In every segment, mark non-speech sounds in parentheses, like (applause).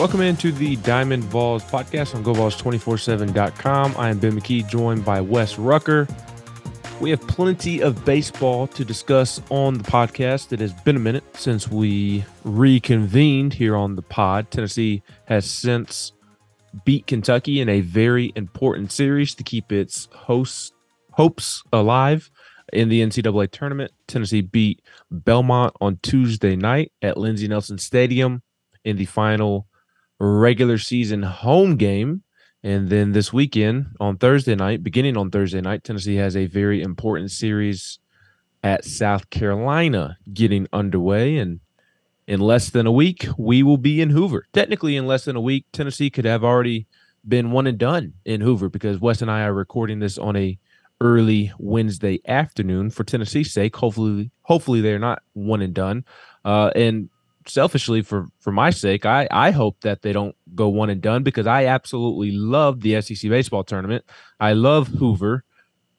Welcome into the Diamond Vols podcast on GoVols247.com. I am Ben McKee, joined by Wes Rucker. We have plenty of baseball to discuss on the podcast. It has been a minute since we reconvened here on the pod. Tennessee has since beat Kentucky in a very important series to keep its hopes alive in the NCAA tournament. Tennessee beat Belmont on Tuesday night at Lindsey Nelson Stadium in the final regular season home game. And then this weekend on Thursday night, beginning on Thursday night, Tennessee has a very important series at South Carolina getting underway. And in less than a week, we will be in Hoover. Technically, in less than a week, Tennessee could have already been one and done in Hoover because Wes and I are recording this on a early Wednesday afternoon for Tennessee's sake. Hopefully, hopefully they're not one and done. Uh, and selfishly, for for my sake, I I hope that they don't go one and done because I absolutely love the SEC baseball tournament. I love Hoover.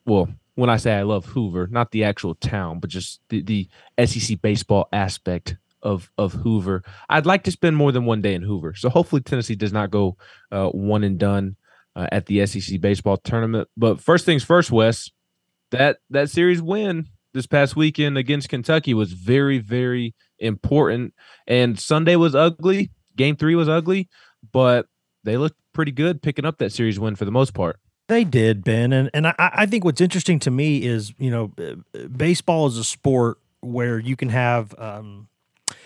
Well, when I say I love Hoover, not the actual town, but just the, the SEC baseball aspect of of Hoover. I'd like to spend more than one day in Hoover. So hopefully Tennessee does not go uh, one and done uh, at the SEC baseball tournament. But first things first, Wes, that that series win this past weekend against Kentucky was very very important. And Sunday was ugly. Game three was ugly, but they looked pretty good picking up that series win for the most part. They did, Ben, and and I, I think what's interesting to me is you know, uh, baseball is a sport where you can have um,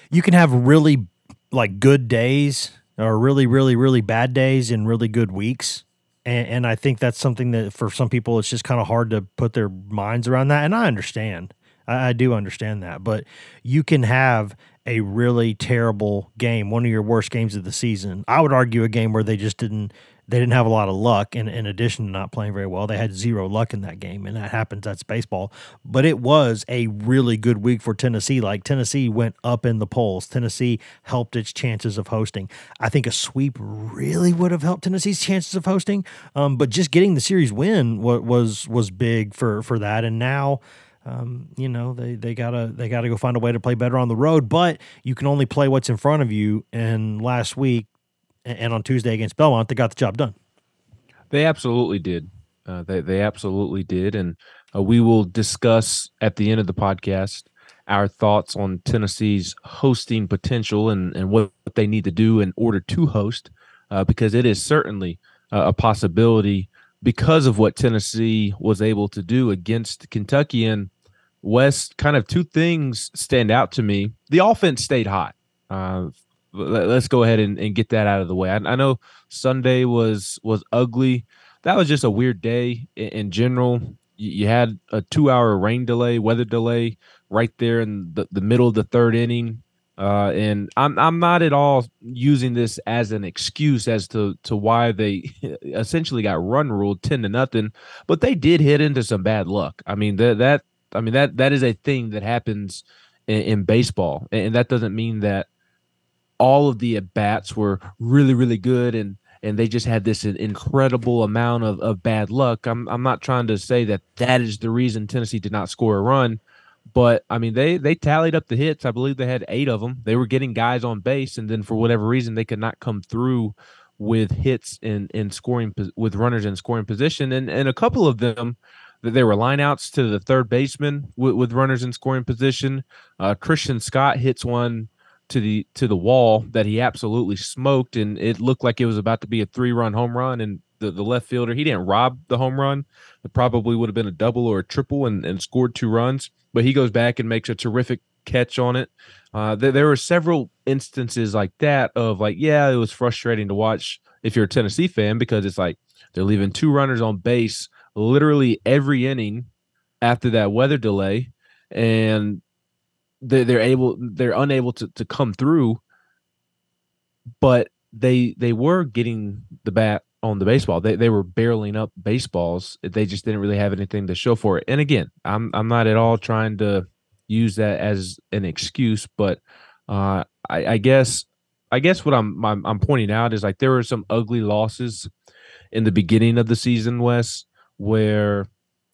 you can have really like good days or really really really bad days and really good weeks, and, and I think that's something that for some people it's just kind of hard to put their minds around that, and I understand, I, I do understand that, but you can have a really terrible game, one of your worst games of the season. I would argue a game where they just didn't they didn't have a lot of luck and in addition to not playing very well. They had zero luck in that game and that happens that's baseball. But it was a really good week for tennessee. Like tennessee went up in the polls. Tennessee helped its chances of hosting. I think a sweep really would have helped tennessee's chances of hosting um, but just getting the series win was was, was big for for that. And now um, you know they they gotta they gotta go find a way to play better on the road but you can only play what's in front of you and last week and on Tuesday against Belmont, they got the job done. They absolutely did. Uh, they they absolutely did, and uh, we will discuss at the end of the podcast our thoughts on Tennessee's hosting potential and and what they need to do in order to host, uh, because it is certainly a possibility because of what Tennessee was able to do against Kentucky and Wes. Kind of two things stand out to me. The offense stayed hot. Uh, let's go ahead and, and get that out of the way. I, I, know Sunday was was ugly. That was just a weird day in, in general. You, you, had a two hour rain delay, weather delay, right there in the, the middle of the third inning. Uh, and I'm I'm not at all using this as an excuse as to to why they (laughs) essentially got run ruled ten to nothing, but they did hit into some bad luck. I mean that that I mean that that is a thing that happens in, in baseball, and that doesn't mean that all of the at bats were really really good and and they just had this incredible amount of, of bad luck. I'm I'm not trying to say that that is the reason Tennessee did not score a run, but I mean they they tallied up the hits. I believe they had eight of them. They were getting guys on base, and then for whatever reason they could not come through with hits in in scoring with runners in scoring position, and and a couple of them they were lineouts to the third baseman with, with runners in scoring position. Uh, Christian Scott hits one to the to the wall that he absolutely smoked and it looked like it was about to be a three run home run and the, the left fielder. He didn't rob the home run. It probably would have been a double or a triple and, and scored two runs, but he goes back and makes a terrific catch on it. Uh, there, there were several instances like that of like, yeah, it was frustrating to watch if you're a Tennessee fan because it's like they're leaving two runners on base literally every inning after that weather delay, and they, they're able they're unable to to come through. But they they were getting the bat on the baseball. They they were barreling up baseballs. They just didn't really have anything to show for it. And again, I'm I'm not at all trying to use that as an excuse, but uh, I, I guess I guess what I'm, I'm I'm pointing out is like there were some ugly losses in the beginning of the season, Wes, where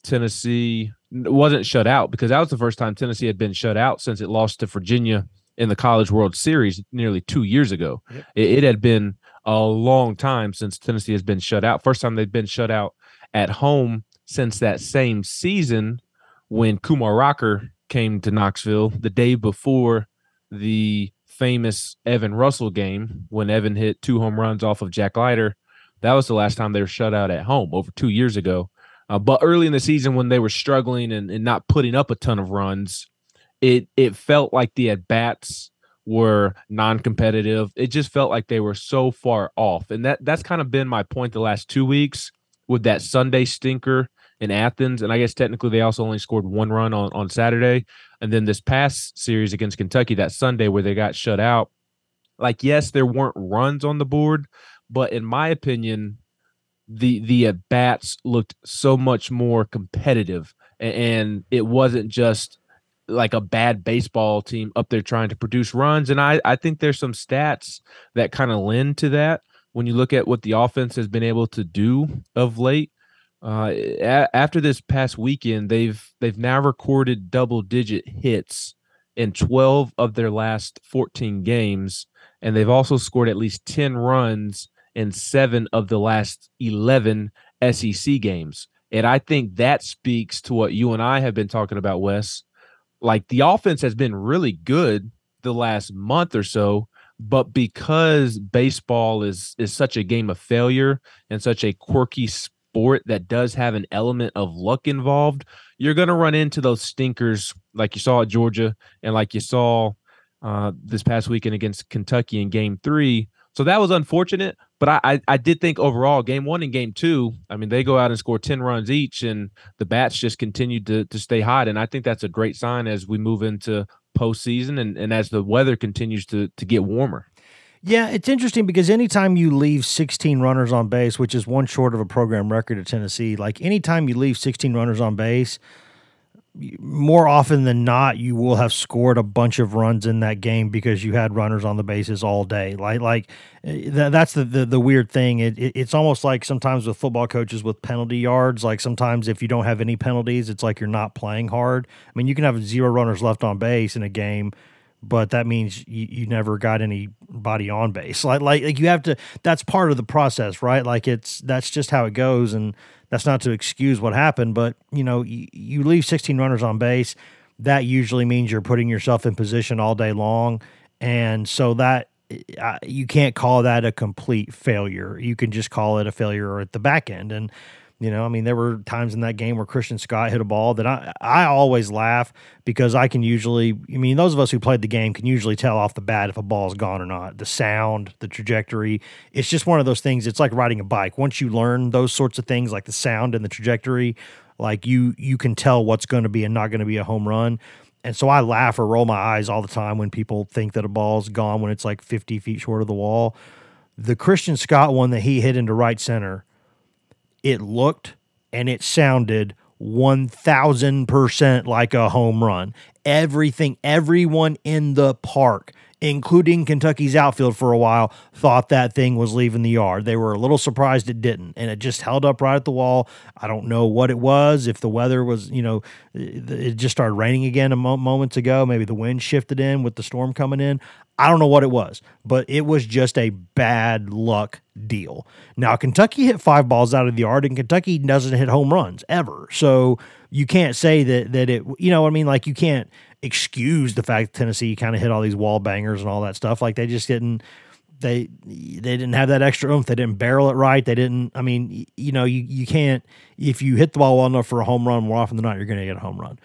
Tennessee wasn't shut out because that was the first time Tennessee had been shut out since it lost to Virginia in the College World Series nearly two years ago. Yep. It, it, had been a long time since Tennessee has been shut out. First time they'd been shut out at home since that same season when Kumar Rocker came to Knoxville the day before the famous Evan Russell game when Evan hit two home runs off of Jack Leiter. That was the last time they were shut out at home over two years ago. Uh, but early in the season, when they were struggling and, and not putting up a ton of runs, it it felt like the at bats were non-competitive. It just felt like they were so far off, and that that's kind of been my point the last two weeks with that Sunday stinker in Athens, and I guess technically they also only scored one run on on Saturday, and then this past series against Kentucky that Sunday where they got shut out. Like yes, there weren't runs on the board, but in my opinion, the the at bats looked so much more competitive, and it wasn't just like a bad baseball team up there trying to produce runs. And I I think there's some stats that kind of lend to that when you look at what the offense has been able to do of late. Uh, a- after this past weekend, they've they've now recorded double digit hits in 12 of their last 14 games, and they've also scored at least 10 runs in seven of the last 11 SEC games. And I think that speaks to what you and I have been talking about, Wes. Like the offense has been really good the last month or so, but because baseball is is such a game of failure and such a quirky sport that does have an element of luck involved, you're going to run into those stinkers like you saw at Georgia and like you saw uh, this past weekend against Kentucky in Game Three. So that was unfortunate, but I, I, I did think overall, game one and game two, I mean, they go out and score 10 runs each, and the bats just continued to, to stay hot. And I think that's a great sign as we move into postseason and, and as the weather continues to, to get warmer. Yeah, it's interesting because anytime you leave 16 runners on base, which is one short of a program record at Tennessee, like anytime you leave 16 runners on base, more often than not, you will have scored a bunch of runs in that game because you had runners on the bases all day. Like, like eh, that's the, the, the weird thing. It, it, it's almost like sometimes with football coaches with penalty yards. Like sometimes if you don't have any penalties, it's like you're not playing hard. I mean, you can have zero runners left on base in a game, but that means you, you never got anybody on base. Like, like, like you have to. That's part of the process, right? Like it's that's just how it goes, and that's not to excuse what happened, but you know, you, you leave 16 runners on base. That usually means you're putting yourself in position all day long, and so that you can't call that a complete failure. You can just call it a failure at the back end, and you know, I mean, there were times in that game where Christian Scott hit a ball that I I always laugh because I can usually, I mean, those of us who played the game can usually tell off the bat if a ball's gone or not. The sound, the trajectory. It's just one of those things. It's like riding a bike. Once you learn those sorts of things, like the sound and the trajectory, like you you can tell what's going to be and not going to be a home run. And so I laugh or roll my eyes all the time when people think that a ball's gone when it's like 50 feet short of the wall. The Christian Scott one that he hit into right center it looked and it sounded 1000% like a home run. Everything, everyone in the park, including Kentucky's outfield for a while, thought that thing was leaving the yard. They were a little surprised it didn't, and it just held up right at the wall. I don't know what it was, if the weather was, you know, it just started raining again a mo- moments ago. Maybe the wind shifted in with the storm coming in. I don't know what it was, but it was just a bad luck deal. Now, Kentucky hit five balls out of the yard, and Kentucky doesn't hit home runs ever. So you can't say that that it, you know, what I mean, like you can't excuse the fact that Tennessee kind of hit all these wall bangers and all that stuff. Like they just didn't they they didn't have that extra oomph. They didn't barrel it right. They didn't. I mean, you know, you you can't if you hit the ball well enough for a home run more often than not, you're going to get a home run.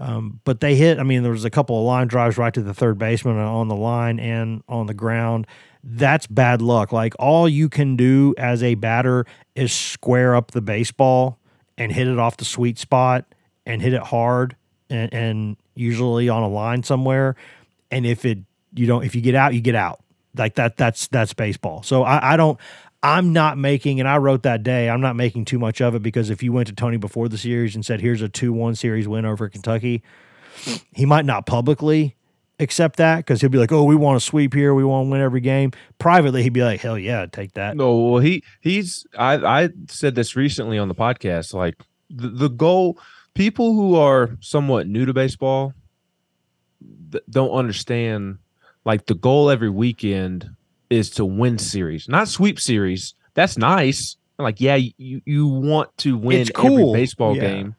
Um, but they hit. I mean, there was a couple of line drives right to the third baseman on the line and on the ground. That's bad luck. Like all you can do as a batter is square up the baseball and hit it off the sweet spot and hit it hard and, and usually on a line somewhere. And if it you don't if you get out, you get out. Like that that's that's baseball. So I, I don't I'm not making, and I wrote that day, I'm not making too much of it because if you went to Tony before the series and said, here's a 2 1 series win over Kentucky, he might not publicly accept that because he'll be like, oh, we want to sweep here. We want to win every game. Privately, he'd be like, hell yeah, take that. No, well, he, he's, I, I said this recently on the podcast. Like the, the goal, people who are somewhat new to baseball don't understand like the goal every weekend is to win series, not sweep series. That's nice. Like, yeah, you, you want to win cool. every baseball yeah. game,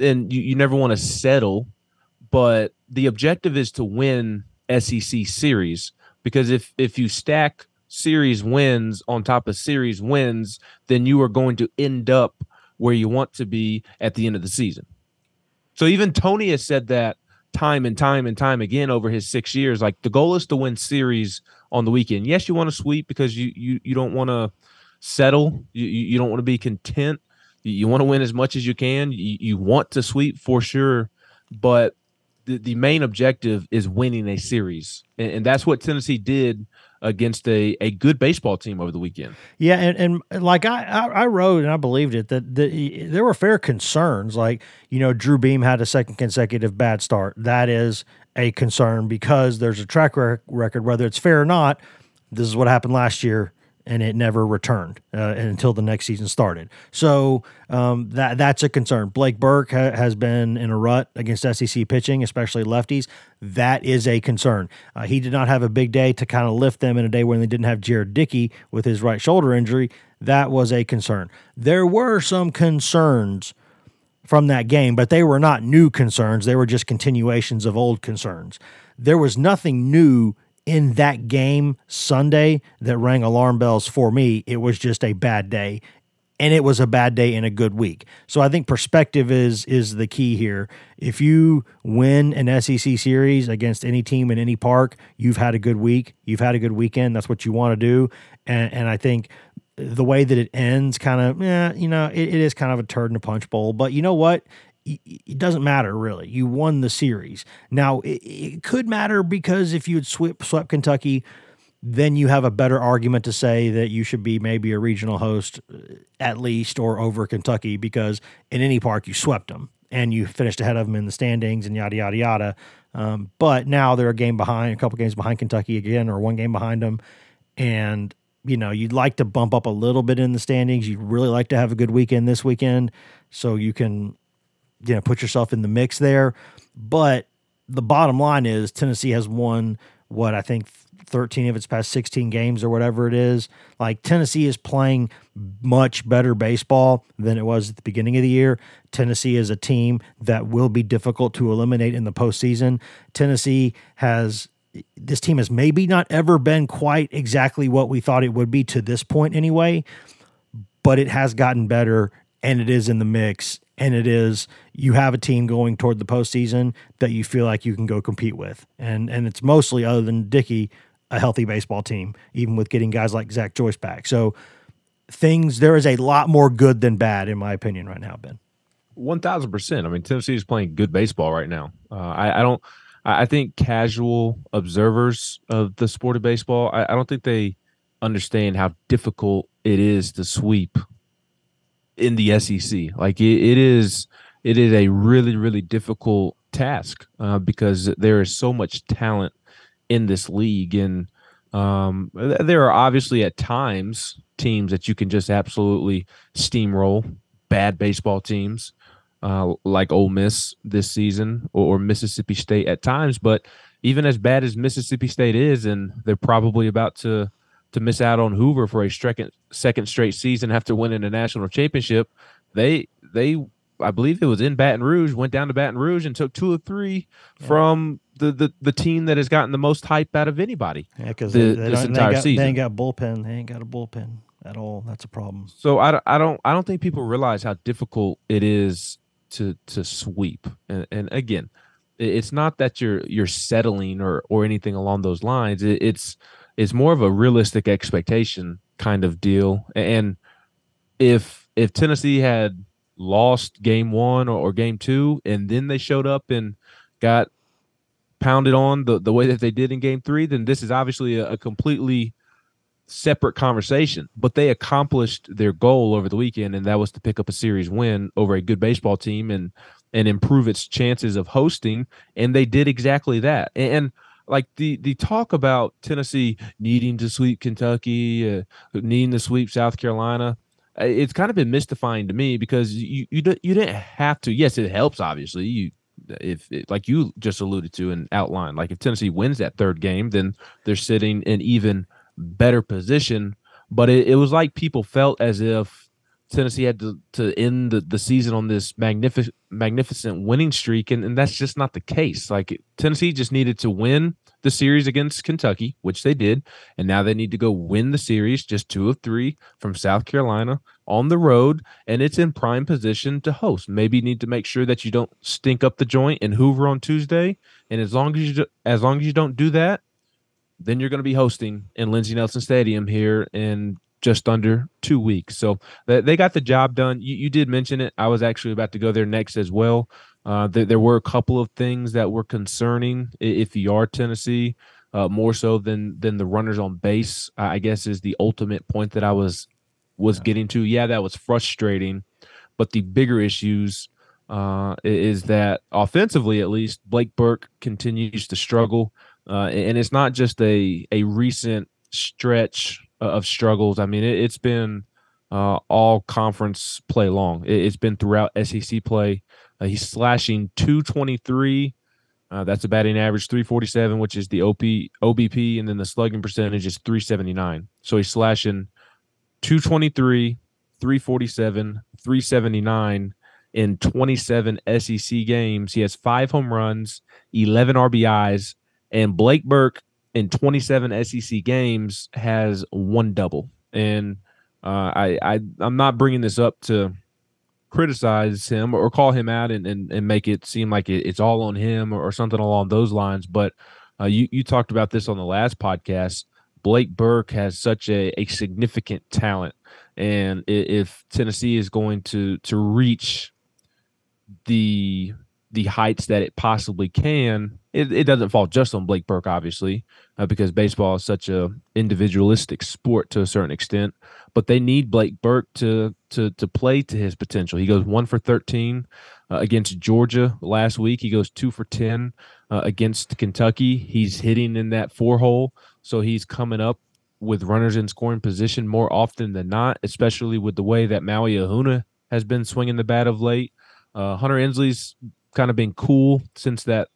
and you, you never want to settle. But the objective is to win SEC series because if if you stack series wins on top of series wins, then you are going to end up where you want to be at the end of the season. So even Tony has said that time and time and time again over his six years. Like the goal is to win series on the weekend. Yes, you want to sweep because you you you don't want to settle. You you don't want to be content. You, want to win as much as you can. You, you want to sweep for sure, but the, the main objective is winning a series, and, and that's what Tennessee did against a, a good baseball team over the weekend. Yeah, and, and like I, I, I wrote and I believed it that the, there were fair concerns. Like you know, Drew Beam had a second consecutive bad start. That is a concern because there's a track record, whether it's fair or not. This is what happened last year, and it never returned uh, until the next season started. So um, that that's a concern. Blake Burke ha- has been in a rut against SEC pitching, especially lefties. That is a concern. Uh, he did not have a big day to kind of lift them in a day when they didn't have Jared Dickey with his right shoulder injury. That was a concern. There were some concerns from that game, but they were not new concerns. They were just continuations of old concerns. There was nothing new in that game Sunday that rang alarm bells for me. It was just a bad day. And it was a bad day in a good week. So I think perspective is is the key here. If you win an SEC series against any team in any park, you've had a good week. You've had a good weekend. That's what you want to do. And and I think the way that it ends kind of yeah you know it, it is kind of a turd in a punch bowl but you know what? It doesn't matter really. You won the series. Now it, it could matter because if you had swept, swept kentucky then you have a better argument to say that you should be maybe a regional host uh, at least or over kentucky because in any park you swept them and you finished ahead of them in the standings and yada yada yada. Um, but now they're a game behind a couple games behind kentucky again or one game behind them and you know, you'd like to bump up a little bit in the standings. You'd really like to have a good weekend this weekend so you can, you know, put yourself in the mix there. But the bottom line is Tennessee has won what I think 13 of its past 16 games or whatever it is. Like Tennessee is playing much better baseball than it was at the beginning of the year. Tennessee is a team that will be difficult to eliminate in the postseason. Tennessee has this team has maybe not ever been quite exactly what we thought it would be to this point anyway, but it has gotten better and it is in the mix. And it is you have a team going toward the postseason that you feel like you can go compete with. And and it's mostly other than Dickey, a healthy baseball team, even with getting guys like Zach Joyce back. So things there is a lot more good than bad in my opinion right now, Ben. One thousand percent. I mean, Tennessee is playing good baseball right now. Uh, I, I don't I think casual observers of the sport of baseball, I, I don't think they understand how difficult it is to sweep in the SEC. Like it, it is, it is a really, really difficult task uh, because there is so much talent in this league, and um, there are obviously at times teams that you can just absolutely steamroll. Bad baseball teams, uh, like Ole Miss this season or, or, Mississippi State at times. But even as bad as Mississippi State is, and they're probably about to to miss out on Hoover for a second second straight season after winning a national championship, they they I believe it was in Baton Rouge, went down to Baton Rouge and took two or three yeah. from the, the the team that has gotten the most hype out of anybody. Yeah, because the, this entire they got, season. They ain't got bullpen. They ain't got a bullpen at all. That's a problem. So I, I don't I don't think people realize how difficult it is to to sweep. And, and again, it's not that you're you're settling or or anything along those lines. It, it's it's more of a realistic expectation kind of deal. And if if Tennessee had lost game one or, or game two, and then they showed up and got pounded on the, the way that they did in game three, then this is obviously a, a completely separate conversation. But they accomplished their goal over the weekend, and that was to pick up a series win over a good baseball team and and improve its chances of hosting. And they did exactly that. And, and like the the talk about Tennessee needing to sweep Kentucky, uh, needing to sweep South Carolina it's kind of been mystifying to me because you you you didn't have to. Yes, it helps obviously. You if it, like you just alluded to and outlined, like if Tennessee wins that third game, then they're sitting in even better position. But it, it was like people felt as if Tennessee had to, to end the, the season on this magnificent magnificent winning streak, and, and that's just not the case. Like Tennessee just needed to win the series against Kentucky, which they did, and now they need to go win the series, just two of three from South Carolina on the road, and it's in prime position to host. Maybe need to make sure that you don't stink up the joint in Hoover on Tuesday, and as long as you do, as long as you don't do that, then you're going to be hosting in Lindsey Nelson Stadium here in just under two weeks. So they got the job done. You, you did mention it. I was actually about to go there next as well. Uh, there, there, were a couple of things that were concerning if you are Tennessee, uh, more so than than the runners on base. I guess is the ultimate point that I was was getting to. Yeah, that was frustrating, but the bigger issues uh, is that offensively, at least, Blake Burke continues to struggle, uh, and it's not just a a recent stretch of struggles. I mean, it, has been uh, all conference play long. It, has been throughout SEC play. Uh, he's slashing 223. Uh, that's a batting average 347, which is the OP OBP, and then the slugging percentage is 379. So he's slashing 223, 347, 379 in 27 SEC games. He has five home runs, 11 RBIs, and Blake Burke in 27 SEC games has one double. And uh, I, I I'm not bringing this up to criticize him or call him out and, and, and make it seem like it, it's all on him or, or, something along those lines. But uh, you, you talked about this on the last podcast. Blake Burke has such a, a significant talent. And if Tennessee is going to to reach the the heights that it possibly can, it, it doesn't fall just on Blake Burke, obviously, uh, because baseball is such a individualistic sport to a certain extent. But they need Blake Burke to to to play to his potential. He goes one for thirteen uh, against Georgia last week. He goes two for ten uh, against Kentucky. He's hitting in that four hole, so he's coming up with runners in scoring position more often than not, especially with the way that Maui Ahuna has been swinging the bat of late. Uh, Hunter Ensley's kind of been cool since that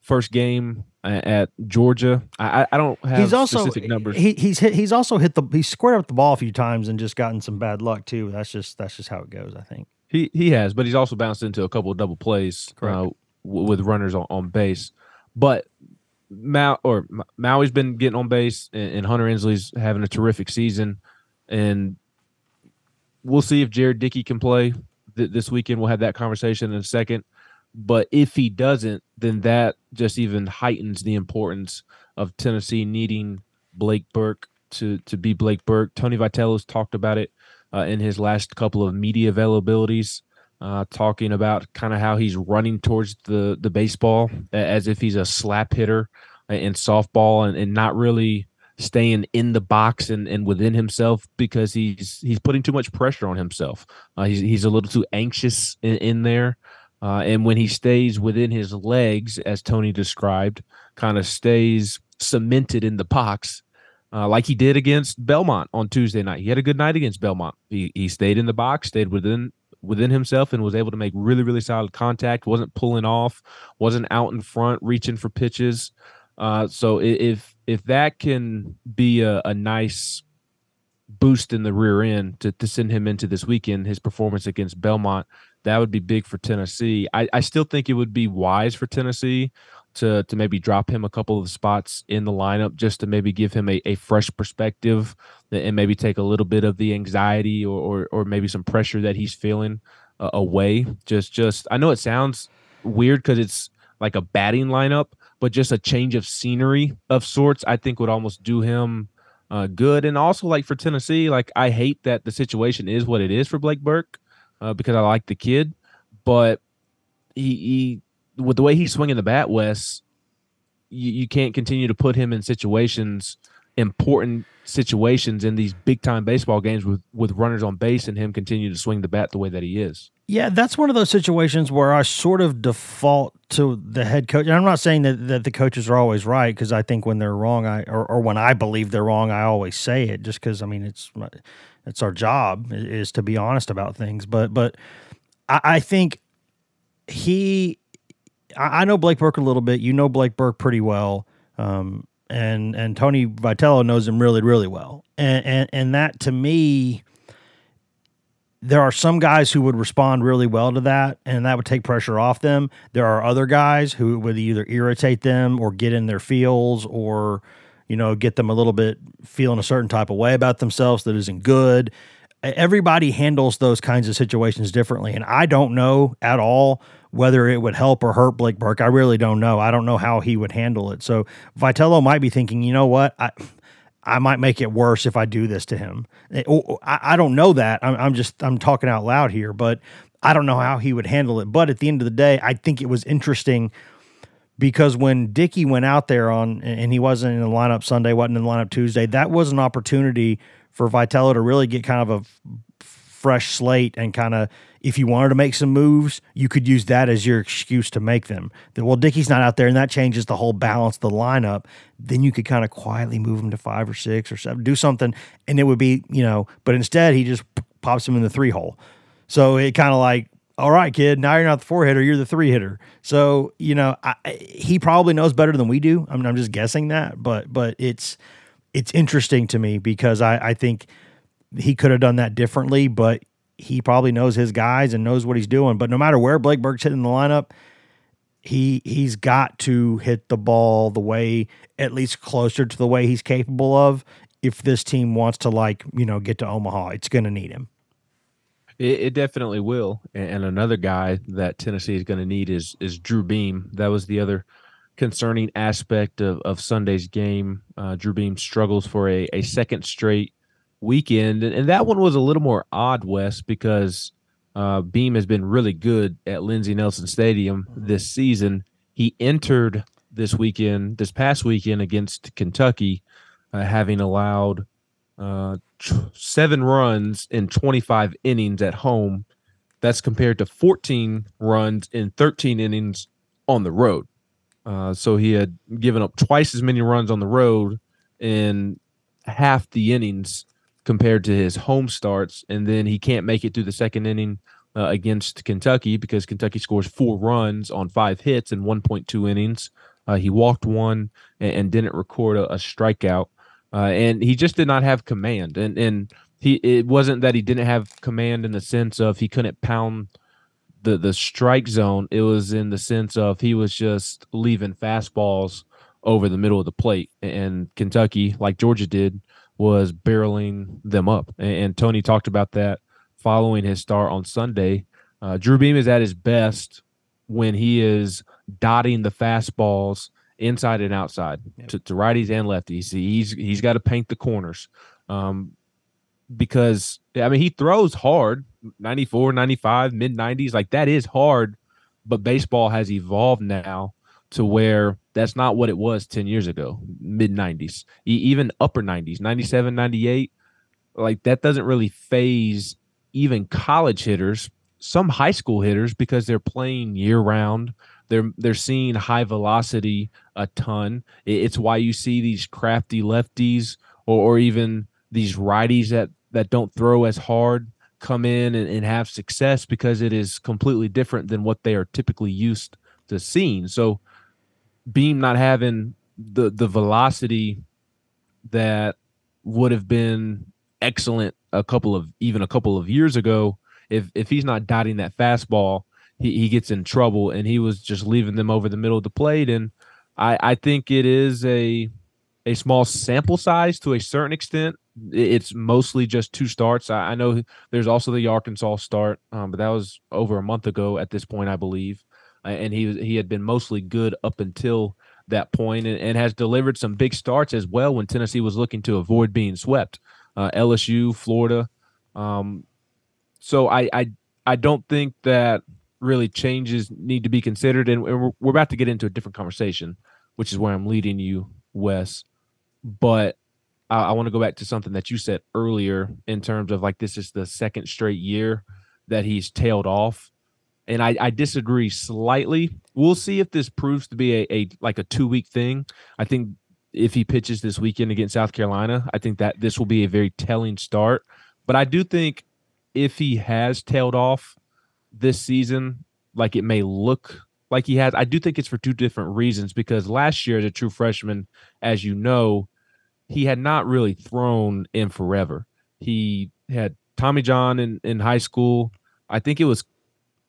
first game at Georgia. I, I don't have he's also, specific numbers. He, he's hit, he's also hit the he's squared up the ball a few times and just gotten some bad luck too. That's just that's just how it goes. I think he he has, but he's also bounced into a couple of double plays uh, with runners on, on base. But Mau or Maui's been getting on base, and, and Hunter Ensley's having a terrific season, and we'll see if Jared Dickey can play th- this weekend. We'll have that conversation in a second. But if he doesn't, then that just even heightens the importance of Tennessee needing Blake Burke to to be Blake Burke. Tony Vitello's talked about it uh, in his last couple of media availabilities, uh, talking about kind of how he's running towards the the baseball as if he's a slap hitter in softball and, and not really staying in the box and, and within himself because he's he's putting too much pressure on himself. Uh, he's he's a little too anxious in, in there. Uh, and when he stays within his legs, as Tony described, kind of stays cemented in the box, uh, like he did against Belmont on Tuesday night. He had a good night against Belmont. He, he stayed in the box, stayed within within himself, and was able to make really really solid contact. wasn't pulling off, wasn't out in front reaching for pitches. Uh, so if if that can be a, a nice boost in the rear end to, to send him into this weekend. His performance against Belmont that would be big for Tennessee. I, I still think it would be wise for Tennessee to to maybe drop him a couple of spots in the lineup just to maybe give him a, a fresh perspective and maybe take a little bit of the anxiety or or, or maybe some pressure that he's feeling uh, away. Just just I know it sounds weird because it's like a batting lineup, but just a change of scenery of sorts, I think would almost do him uh, good. And also, like for Tennessee, like I hate that the situation is what it is for Blake Burke uh, because I like the kid, but he, he with the way he's swinging the bat, Wes, you, you can't continue to put him in situations, important situations in these big time baseball games with with runners on base and him continue to swing the bat the way that he is. Yeah, that's one of those situations where I sort of default to the head coach. And I'm not saying that, that the coaches are always right because I think when they're wrong, I or, or when I believe they're wrong, I always say it just because I mean it's it's our job is to be honest about things. But but I, I think he, I, I know Blake Burke a little bit. You know Blake Burke pretty well. Um, and and Tony Vitello knows him really really well, and and and that to me there are some guys who would respond really well to that and that would take pressure off them. There are other guys who would either irritate them or get in their feels or, you know, get them a little bit feeling a certain type of way about themselves that isn't good. Everybody handles those kinds of situations differently. And I don't know at all whether it would help or hurt Blake Burke. I really don't know. I don't know how he would handle it. So Vitello might be thinking, you know what? I I might make it worse if I do this to him. I, don't know that. I'm just I'm talking out loud here, but I don't know how he would handle it. But at the end of the day, I think it was interesting because when Dickey went out there on and he wasn't in the lineup Sunday, wasn't in the lineup Tuesday, that was an opportunity for Vitello to really get kind of a fresh slate and kind of if you wanted to make some moves, you could use that as your excuse to make them. That well, Dickey's not out there, and that changes the whole balance of the lineup. Then you could kind of quietly move him to five or six or seven, do something, and it would be you know. But instead, he just pops him in the three hole. So it kind of like, all right, kid, now you're not the four hitter, you're the three hitter. So you know, I, he probably knows better than we do. I mean, I'm just guessing that, but but it's it's interesting to me because I, I think he could have done that differently, but he probably knows his guys and knows what he's doing. But no matter where Blake Burke's hitting the lineup, he he's got to hit the ball the way at least closer to the way he's capable of if this team wants to like you know get to Omaha. It's going to need him. It, it, definitely will. And another guy that Tennessee is going to need is is Drew Beam. That was the other concerning aspect of, of Sunday's game. Uh, Drew Beam struggles for a, a second straight weekend, and, and that one was a little more odd, Wes, because uh, Beam has been really good at Lindsey Nelson Stadium mm-hmm. this season. He entered this weekend, this past weekend against Kentucky, uh, having allowed seven runs in 25 innings at home. That's compared to 14 runs in 13 innings on the road. Uh, so he had given up twice as many runs on the road in half the innings compared to his home starts, and then he can't make it through the second inning uh, against Kentucky because Kentucky scores four runs on five hits in 1.2 innings. Uh, he walked one and, and didn't record a, a strikeout, uh, and he just did not have command. And and he it wasn't that he didn't have command in the sense of he couldn't pound the the strike zone. It was in the sense of he was just leaving fastballs over the middle of the plate, and Kentucky, like Georgia did, was barreling them up. And, and Tony talked about that following his start on Sunday. Uh, Drew Beam is at his best when he is dotting the fastballs inside and outside yep. to, to, righties and lefties. He's he's got to paint the corners. Um, because I mean he throws hard 94 95 mid 90s like that is hard but baseball has evolved now to where that's not what it was 10 years ago, mid 90s, even upper 90s, 97, 98. Like that doesn't really phase even college hitters, some high school hitters because they're playing year round. They're they're seeing high velocity a ton. It's why you see these crafty lefties or, or even these righties that that don't throw as hard come in and, and have success because it is completely different than what they are typically used to seeing. So Beam not having the the velocity that would have been excellent a couple of even a couple of years ago if if he's not dotting that fastball, he, he gets in trouble. And he was just leaving them over the middle of the plate. And I, I think it is a a small sample size to a certain extent. It's mostly just two starts. I, I know there's also the Arkansas start, um, but that was over a month ago at this point, I believe. And he he had been mostly good up until that point and, and, has delivered some big starts as well when Tennessee was looking to avoid being swept. Uh, LSU, Florida. Um, so I, I I don't think that really changes need to be considered, and we're, we're about to get into a different conversation, which is where I'm leading you, Wes. But I, I want to go back to something that you said earlier in terms of like this is the second straight year that he's tailed off and I, I, disagree slightly. We'll see if this proves to be a, a like a two week thing. I think if he pitches this weekend against South Carolina, I think that this will be a very telling start. But I do think if he has tailed off this season, like it may look like he has, I do think it's for two different reasons. Because last year, as a true freshman, as you know, he had not really thrown in forever. He had Tommy John in, in high school. I think it was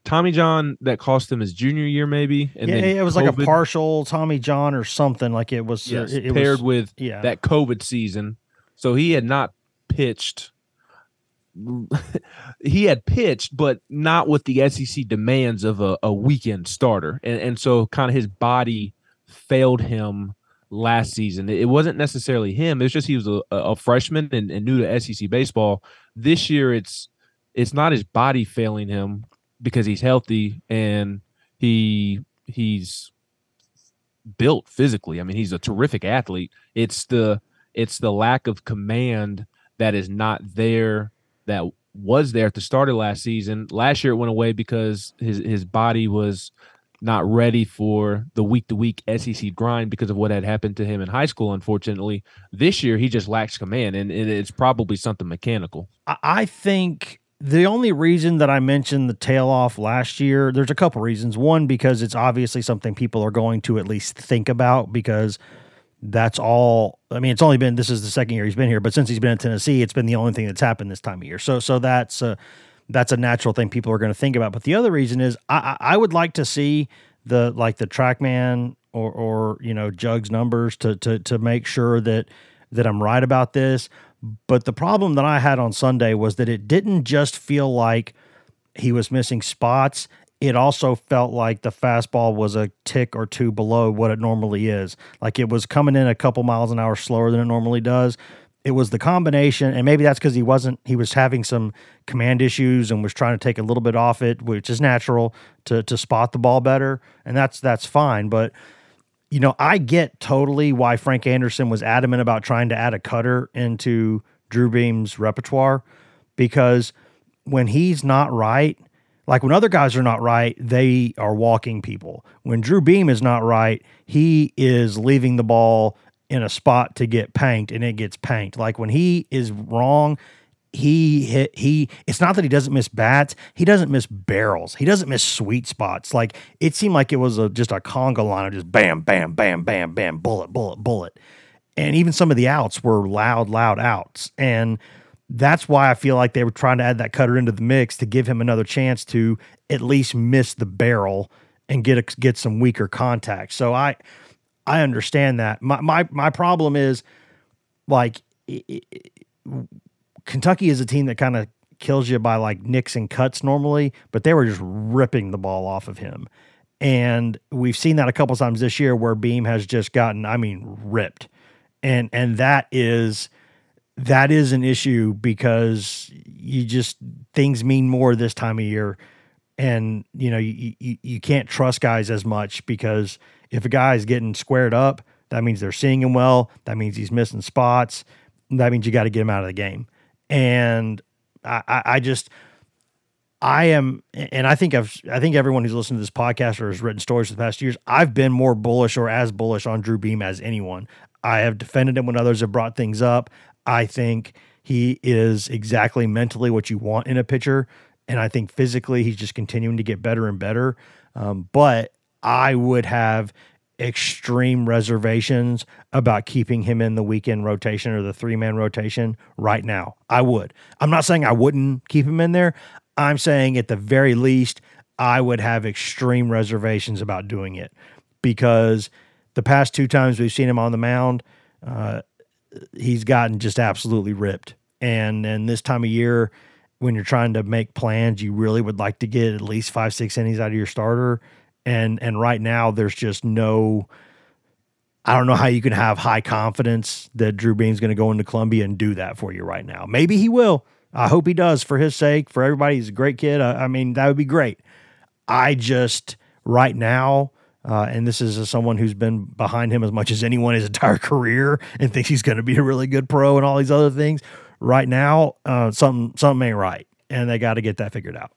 Tommy John that cost him his junior year, maybe. And yeah, it was COVID, like a partial Tommy John or something. Like it was uh, yes, it, it paired was, with yeah. that COVID season. So he had not pitched. (laughs) he had pitched, but not with the SEC demands of a, a weekend starter, and and so kind of his body failed him last season. It wasn't necessarily him. It's just he was a, a freshman and, and new to SEC baseball. This year, it's it's not his body failing him because he's healthy and he he's built physically. I mean, he's a terrific athlete. It's the it's the lack of command that is not there that was there at the start of last season. Last year it went away because his his body was not ready for the week to week SEC grind because of what had happened to him in high school, unfortunately. This year he just lacks command and, it's probably something mechanical. I think the only reason that I mentioned the tail off last year, there's a couple reasons. One, because it's obviously something people are going to at least think about because that's all. I mean, it's only been this is the second year he's been here, but since he's been in Tennessee, it's been the only thing that's happened this time of year. So, so that's a that's a natural thing people are going to think about. But the other reason is I, I would like to see the like the TrackMan or or you know Jugs numbers to to to make sure that that I'm right about this. But the problem that I had on Sunday was that it didn't just feel like he was missing spots. It also felt like the fastball was a tick or two below what it normally is. Like it was coming in a couple miles an hour slower than it normally does. It was the combination, and maybe that's because he wasn't, he was having some command issues and was trying to take a little bit off it, which is natural to to spot the ball better. And that's that's fine. But you know, I get totally why Frank Anderson was adamant about trying to add a cutter into Drew Beam's repertoire because when he's not right, like when other guys are not right, they are walking people. When Drew Beam is not right, he is leaving the ball in a spot to get panked and it gets panked. Like when he is wrong, he hit he it's not that he doesn't miss bats he doesn't miss barrels he doesn't miss sweet spots like it seemed like it was a just a conga line of just bam bam bam bam bam bullet bullet bullet and even some of the outs were loud loud outs and that's why i feel like they were trying to add that cutter into the mix to give him another chance to at least miss the barrel and get a, get some weaker contact so i i understand that my my, my problem is like it, it, Kentucky is a team that kind of kills you by like nicks and cuts normally, but they were just ripping the ball off of him. And we've seen that a couple times this year where Beam has just gotten, I mean, ripped. And and that is that is an issue because you just things mean more this time of year. And you know, you, you, you can't trust guys as much because if a guy is getting squared up, that means they're seeing him well. That means he's missing spots. That means you got to get him out of the game and I, I just I am, and I think I've, I think everyone who's listened to this podcast or has written stories for the past years, I've been more bullish or as bullish on Drew Beam as anyone. I have defended him when others have brought things up. I think he is exactly mentally what you want in a pitcher, and I think physically he's just continuing to get better and better. Um, but I would have extreme reservations about keeping him in the weekend rotation or the three man rotation right now. I would. I'm not saying I wouldn't keep him in there. I'm saying at the very least, I would have extreme reservations about doing it because the past two times we've seen him on the mound, uh, he's gotten just absolutely ripped. And and this time of year, when you're trying to make plans, you really would like to get at least five, six innings out of your starter. And and right now there's just no I don't know how you can have high confidence that Drew Beam's going to go into Columbia and do that for you right now. Maybe he will. I hope he does for his sake, for everybody. He's a great kid. I, I mean, that would be great. I just, right now, uh, and this is someone who's been behind him as much as anyone his entire (laughs) career and thinks he's going to be a really good pro and all these other things. Right now, uh, something something ain't right, and they got to get that figured out.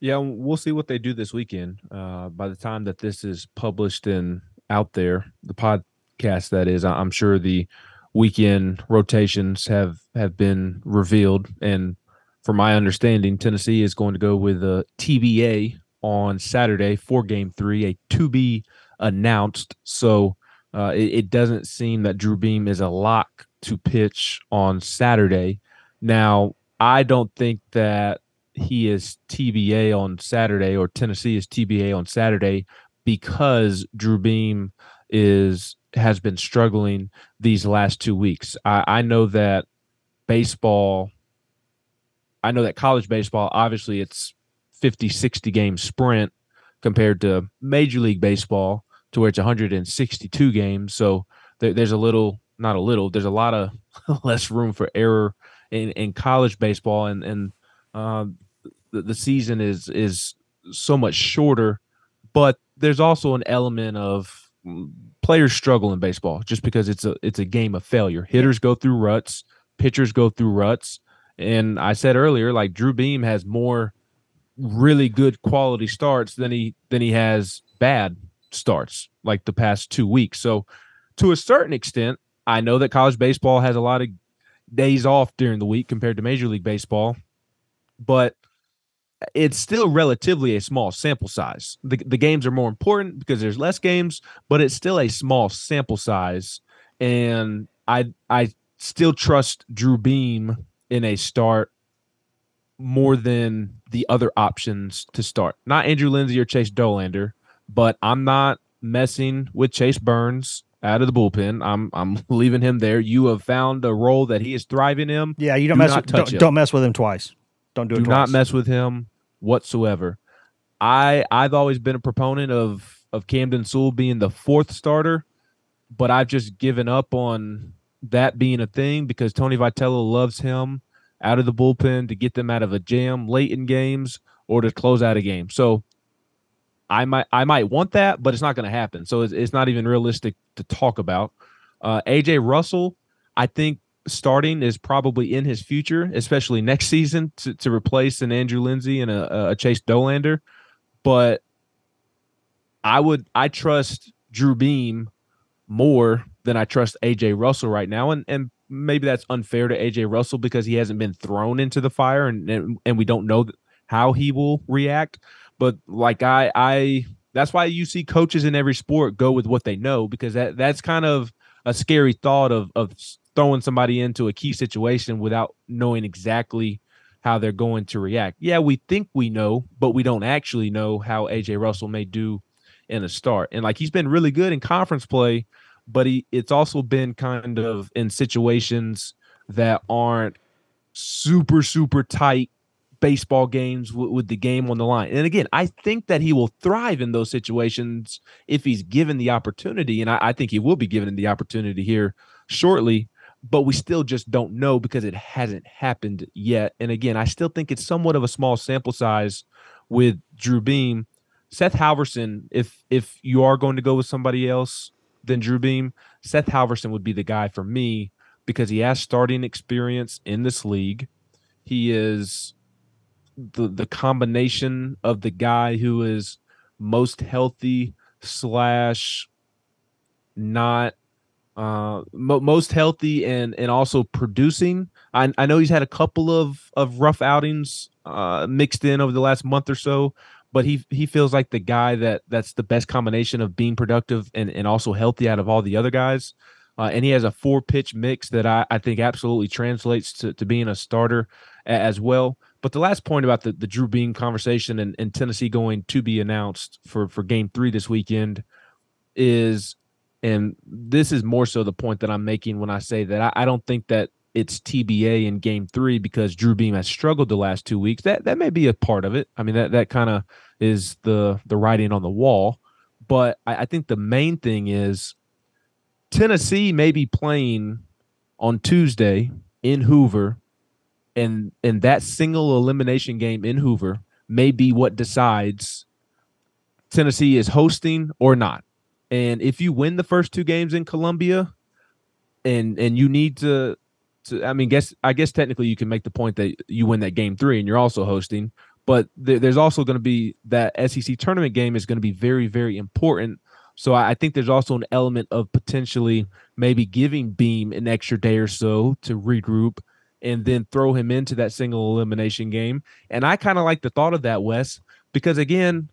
Yeah, we'll see what they do this weekend. Uh, by the time that this is published and out there, the podcast that is, I'm sure the weekend rotations have have been revealed, and from my understanding, Tennessee is going to go with a TBA on Saturday for Game Three, a to be announced. So uh, it, it doesn't seem that Drew Beam is a lock to pitch on Saturday. Now, I don't think that he is TBA on Saturday or Tennessee is TBA on Saturday because Drew Beam is has been struggling these last two weeks. I, I know that baseball I know that college baseball, obviously it's 50, 60 game sprint compared to Major League Baseball, to where it's 162 games. So there, there's a little, not a little, there's a lot of (laughs) less room for error in, in college baseball, and and uh, the, the season is is so much shorter. But there's also an element of players struggle in baseball just because it's a it's a game of failure. Hitters go through ruts, pitchers go through ruts, and I said earlier, like Drew Beam has more really good quality starts than he than he has bad starts like the past two weeks. So to a certain extent, I know that college baseball has a lot of days off during the week compared to Major League Baseball, but it's still relatively a small sample size. The, the games are more important because there's less games, but it's still a small sample size. And I I still trust Drew Beam in a start more than the other options to start. Not Andrew Lindsey or Chase Dollander, but I'm not messing with Chase Burns out of the bullpen. I'm I'm (laughs) leaving him there. You have found a role that he is thriving in. Yeah, you don't do mess with, don't, don't, mess with him twice. Don't do, it. Do not mess with him whatsoever. I I've always been a proponent of of Camden Sewell being the fourth starter, but I've just given up on that being a thing because Tony Vitello loves him out of the bullpen to get them out of a jam late in games or to close out a game. So I might I might want that, but it's not going to happen. So it's, it's, not even realistic to talk about. Uh, AJ Russell, I think starting is probably in his future, especially next season to, to replace an Andrew Lindsey and a, a Chase Dollander. But I would I trust Drew Beam more than I trust AJ Russell right now, and and maybe that's unfair to AJ Russell because he hasn't been thrown into the fire, and and, and we don't know how he will react. But like I I that's why you see coaches in every sport go with what they know because that that's kind of a scary thought of of throwing somebody into a key situation without knowing exactly how they're going to react. Yeah, we think we know, but we don't actually know how AJ Russell may do in a start. And like he's been really good in conference play but he it's also been kind of in situations that aren't super super tight baseball games w- with the game on the line. And again, I think that he will thrive in those situations if he's given the opportunity, and I, I think he will be given the opportunity here shortly. But we still just don't know because it hasn't happened yet. And again, I still think it's somewhat of a small sample size with Drew Beam. Seth Halverson, if if you are going to go with somebody else, than Drew Beam, Seth Halverson would be the guy for me because he has starting experience in this league. He is the the combination of the guy who is most healthy slash not uh mo- most healthy and and also producing I, I know he's had a couple of of rough outings uh mixed in over the last month or so but he he feels like the guy that that's the best combination of being productive and, and also healthy out of all the other guys. Uh, and he has a four pitch mix that I, I think absolutely translates to, to being a starter as well. But the last point about the, the Drew Beam conversation and, and Tennessee going to be announced for, for game three this weekend is, and this is more so the point that I'm making when I say that I, I don't think that it's TBA in game three because Drew Beam has struggled the last two weeks. That that may be a part of it. I mean, that that kind of is the the writing on the wall. But I, I think the main thing is Tennessee may be playing on Tuesday in Hoover, and and that single elimination game in Hoover may be what decides Tennessee is hosting or not. And if you win the first two games in Columbia, and and you need to to I mean, guess I guess technically you can make the point that you win that game three and you're also hosting, but th- there's also going to be that SEC tournament game is going to be very very important so I think there's also an element of potentially maybe giving Beam an extra day or so to regroup and then throw him into that single elimination game. And I kind of like the thought of that, Wes, because again,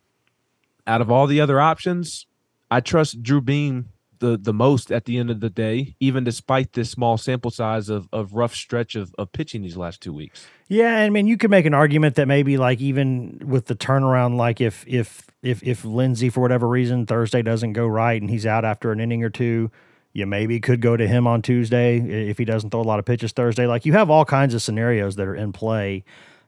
out of all the other options, I trust Drew Beam the the most at the end of the day, even despite this small sample size of of rough stretch of, of pitching these last two weeks. Yeah, I mean, you could make an argument that maybe like even with the turnaround, like if if if if Lindsey for whatever reason Thursday doesn't go right and he's out after an inning or two, you maybe could go to him on Tuesday if he doesn't throw a lot of pitches Thursday. Like you have all kinds of scenarios that are in play.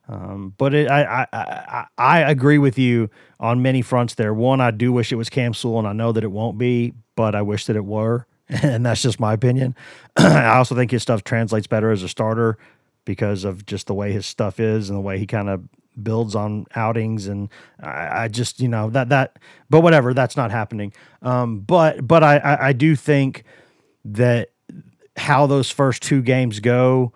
Um, but it, I, I, I I agree with you on many fronts there. One, I do wish it was Cam Sewell, and I know that it won't be, but I wish that it were, (laughs) and that's just my opinion. (clears throat) I also think his stuff translates better as a starter because of just the way his stuff is and the way he kind of builds on outings and I, I, just you know that that but whatever that's not happening um, but but I, I i do think that how those first two games go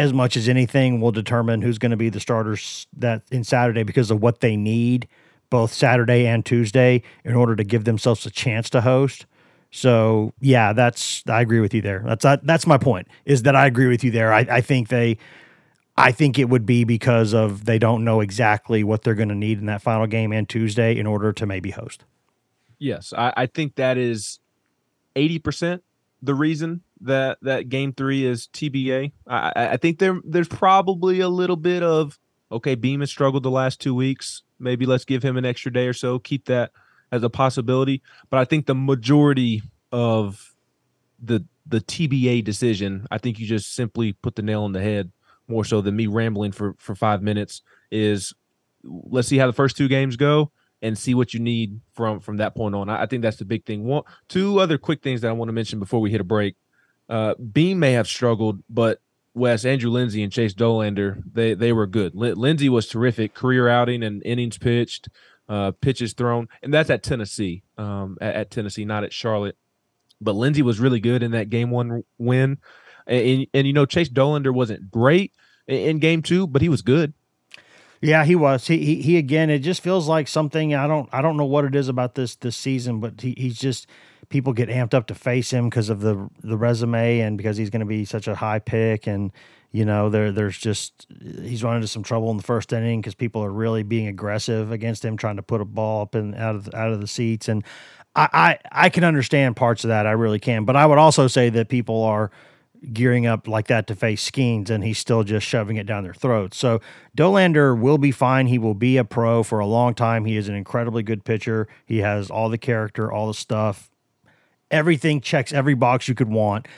as much as anything will determine who's going to be the starters that in Saturday because of what they need both Saturday and Tuesday in order to give themselves a chance to host. So yeah, that's I agree with you there. That's that's my point. Is that I agree with you there. I, I think they, I think it would be because of they don't know exactly what they're going to need in that final game and Tuesday in order to maybe host. Yes, I, I think that is eighty percent the reason that that game three is TBA. I, I think there there's probably a little bit of okay, Beam has struggled the last two weeks. Maybe let's give him an extra day or so. Keep that as a possibility. But I think the majority of the the TBA decision, I think you just simply put the nail on the head more so than me rambling for for five minutes. Is let's see how the first two games go and see what you need from from that point on. I, I think that's the big thing. One, two other quick things that I want to mention before we hit a break. Uh, Beam may have struggled, but Wes, Andrew Lindsey, and Chase Dollander, they they were good. L- Lindsey was terrific, career outing and innings pitched, uh, pitches thrown, and that's at Tennessee, um, at, at, Tennessee, not at Charlotte. But Lindsey was really good in that game one win, and, and, and you know Chase Dollander wasn't great in, in game two, but he was good. Yeah, he was. He, he he again. It just feels like something. I don't I don't know what it is about this this season, but he, he's just people get amped up to face him because of the the resume and because he's going to be such a high pick and you know there there's just he's run into some trouble in the first inning because people are really being aggressive against him trying to put a ball up and out of out of the seats and I, I I can understand parts of that I really can but I would also say that people are gearing up like that to face Skenes, and he's still just shoving it down their throats. So Dollander will be fine. He will be a pro for a long time. He is an incredibly good pitcher. He has all the character, all the stuff. Everything checks every box you could want.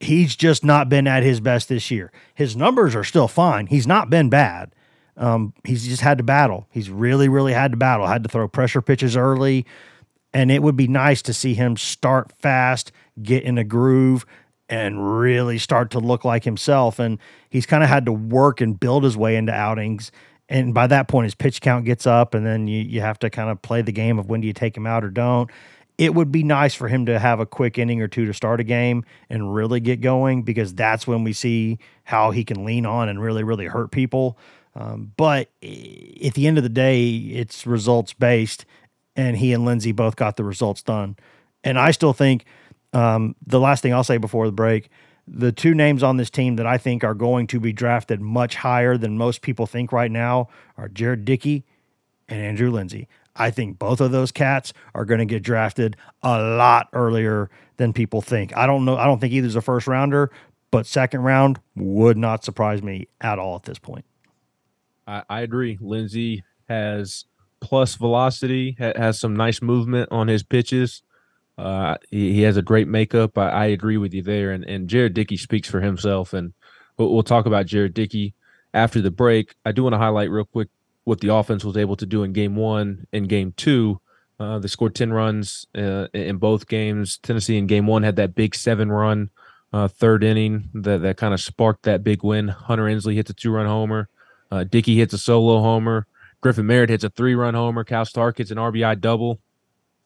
He's just not been at his best this year. His numbers are still fine. He's not been bad. Um, he's just had to battle. He's really, really had to battle. Had to throw pressure pitches early, and it would be nice to see him start fast, get in a groove, and really start to look like himself. And he's kind of had to work and build his way into outings. And by that point, his pitch count gets up, and then you, you have to kind of play the game of when do you take him out or don't. It would be nice for him to have a quick inning or two to start a game and really get going because that's when we see how he can lean on and really, really hurt people. Um, but at the end of the day, it's results based, and he and Lindsey both got the results done. And I still think um, the last thing I'll say before the break the two names on this team that I think are going to be drafted much higher than most people think right now are Jared Dickey and Andrew Lindsey. I think both of those cats are going to get drafted a lot earlier than people think. I don't know. I don't think either's a first rounder, but second round would not surprise me at all at this point. I, I agree. Lindsey has plus velocity, ha- has some nice movement on his pitches. Uh, he, he, has a great makeup. I, I, agree with you there. And, and Jared Dickey speaks for himself. And we'll, we'll talk about Jared Dickey after the break. I do want to highlight real quick what the offense was able to do in game one and game two. Uh, they scored 10 runs uh, in both games. Tennessee in game one had that big seven run uh, third inning that, that kind of sparked that big win. Hunter Ensley hits a two run homer. Uh, Dickey hits a solo homer. Griffin Merritt hits a three run homer. Cal Stark hits an RBI double.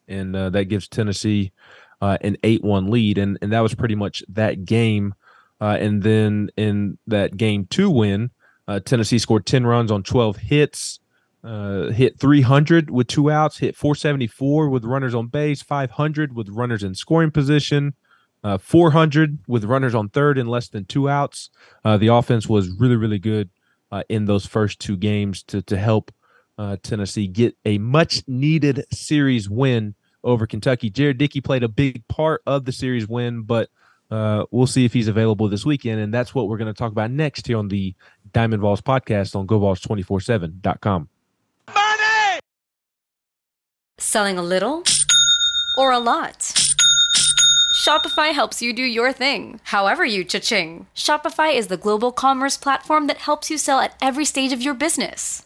And uh, that gives Tennessee uh, an 8 1 lead. And, and that was pretty much that game. and then in that game two win, Tennessee scored 10 runs on 12 hits. Uh, hit 300 with two outs, hit 474 with runners on base, 500 with runners in scoring position, uh, 400 with runners on third and less than two outs. Uh, the offense was really, really good uh, in those first two games to to help uh, Tennessee get a much needed series win over Kentucky. Jared Dickey played a big part of the series win, but uh, we'll see if he's available this weekend, and that's what we're going to talk about next here on the Diamond Vols podcast on GoVols247.com. Selling a little or a lot? Shopify helps you do your thing, however you cha-ching. Shopify is the global commerce platform that helps you sell at every stage of your business.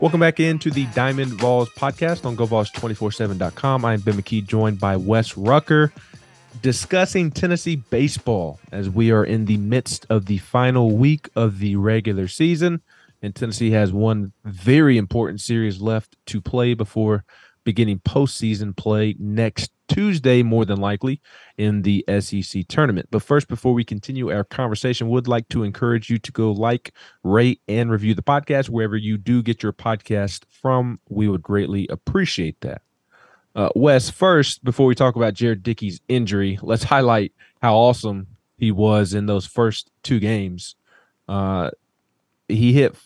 Welcome back into the Diamond Vols podcast on GoVols247.com. I'm Ben McKee, joined by Wes Rucker, discussing Tennessee baseball as we are in the midst of the final week of the regular season. And Tennessee has one very important series left to play before beginning postseason play next Tuesday, more than likely, in the SEC tournament. But first, before we continue our conversation, would like to encourage you to go like, rate, and review the podcast wherever you do get your podcast from. We would greatly appreciate that. Uh, Wes, first, before we talk about Jared Dickey's injury, let's highlight how awesome he was in those first two games. Uh, he hit,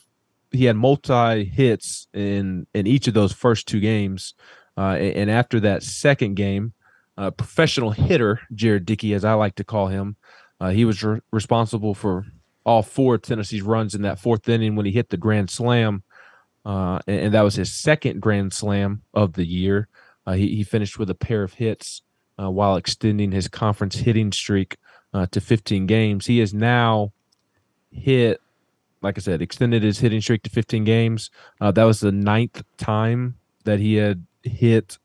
he had multi hits in in each of those first two games. Uh, and after that second game, uh, professional hitter Jared Dickey, as I like to call him, uh, he was re- responsible for all four of Tennessee's runs in that fourth inning when he hit the grand slam, uh, and, and, that was his second grand slam of the year. Uh, he, he, finished with a pair of hits uh, while extending his conference hitting streak to 15 games. He has now hit, like I said, extended his hitting streak to 15 games. that was the ninth time that he had hit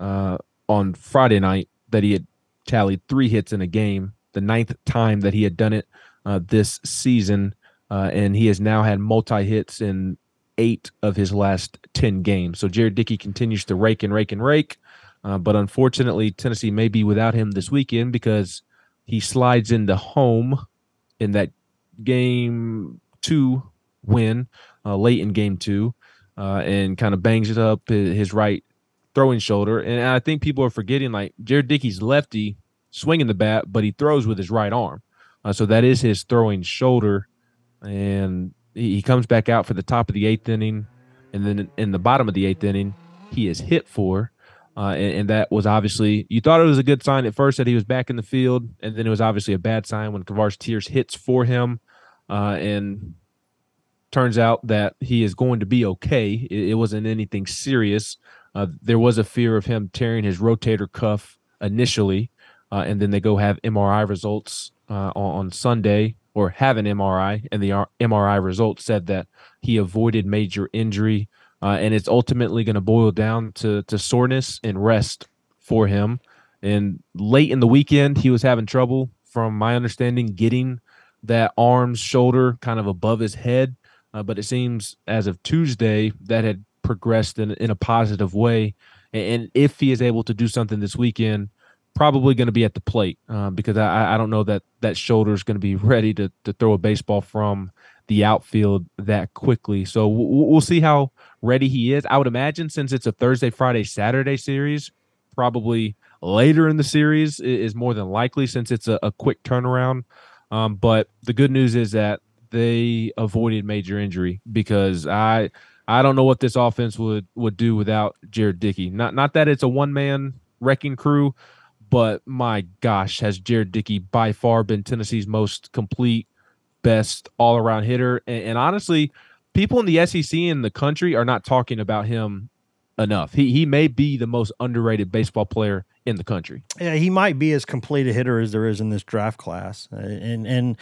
uh, on Friday night that he had tallied three hits in a game, the ninth time that he had done it uh, this season. Uh, and he has now had multi hits in eight of his last 10 games. So Jared Dickey continues to rake and rake and rake. Uh, but unfortunately, Tennessee may be without him this weekend because he slides into home in that game two win uh, late in game two uh, and kind of bangs it up his right throwing shoulder. And I think people are forgetting like Jared Dickey's lefty swinging the bat, but he throws with his right arm. Uh, so that is his throwing shoulder. And he comes back out for the top of the eighth inning. And then in the bottom of the eighth inning, he is hit for. Uh, and, and, that was obviously you thought it was a good sign at first that he was back in the field, and then it was obviously a bad sign when Kavares Tears hits for him, uh, and turns out that he is going to be okay. It, it wasn't anything serious. Uh, there was a fear of him tearing his rotator cuff initially, uh, and then they go have MRI results uh, on, Sunday or have an MRI, and the MRI results said that he avoided major injury uh, and it's ultimately going to boil down to to soreness and rest for him. And late in the weekend, he was having trouble, from my understanding, getting that arms shoulder kind of above his head. Uh, but it seems as of Tuesday that had progressed in in a positive way. And if he is able to do something this weekend, probably going to be at the plate uh, because I, I don't know that that shoulder is going to be (laughs) ready to to throw a baseball from the outfield that quickly. So we'll, we'll see how ready he is. I would imagine since it's a Thursday, Friday, Saturday series, probably later in the series is more than likely since it's a, a quick turnaround. Um, but the good news is that they avoided major injury because I I don't know what this offense would would do without Jared Dickey. Not not that it's a one man wrecking crew, but my gosh, has Jared Dickey by far been Tennessee's most complete, best all around hitter. And, and honestly, people in the SEC in the country are not talking about him enough. He he may be the most underrated baseball player in the country. Yeah, he might be as complete a hitter as there is in this draft class. And and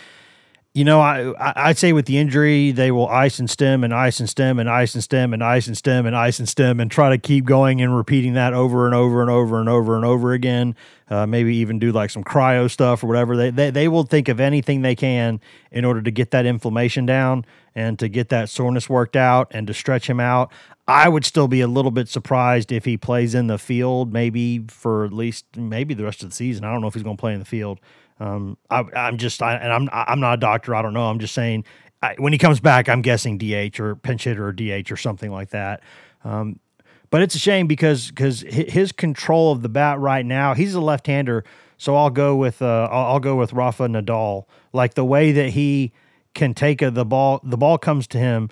you know, I I'd say with the injury, they will ice and stem and ice and stem and ice and stem and ice and stem and ice and stem and try to keep going and repeating that over and over and over and over and over again. Uh, maybe even do like some cryo stuff or whatever. They, they they will think of anything they can in order to get that inflammation down and to get that soreness worked out and to stretch him out. I would still be a little bit surprised if he plays in the field, maybe for at least maybe the rest of the season. I don't know if he's going to play in the field. Um, I, am just, I, and I'm, I'm not a doctor. I don't know. I'm just saying I, when he comes back, I'm guessing DH or pinch hitter or DH or something like that. Um, but it's a shame because because his control of the bat right now, he's a left-hander. So I'll go with uh, I'll, I'll go with Rafa Nadal. Like the way that he can take a, the ball, the ball comes to him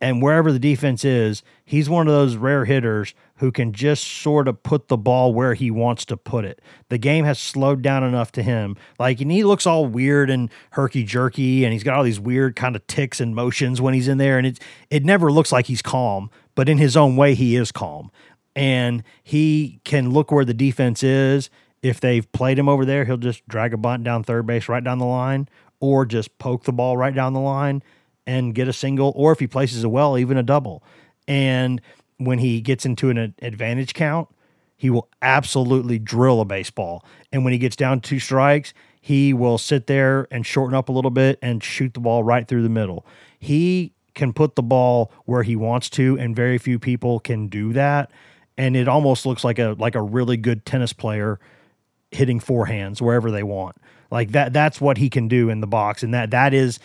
and wherever the defense is, he's one of those rare hitters who can just sort of put the ball where he wants to put it. The game has slowed down enough to him. Like, and he looks all weird and herky jerky, and he's got all these weird kind of ticks and motions when he's in there, and it it never looks like he's calm, but in his own way, he is calm, and he can look where the defense is. If they've played him over there, he'll just drag a bunt down third base right down the line, or just poke the ball right down the line and get a single, or if he places a well, even a double. And when he gets into an advantage count, he will absolutely drill a baseball. And when he gets down two strikes, he will sit there and shorten up a little bit and shoot the ball right through the middle. He can put the ball where he wants to, and very few people can do that. And it almost looks like a like a really good tennis player hitting forehands wherever they want. Like that that's what he can do in the box. And that that is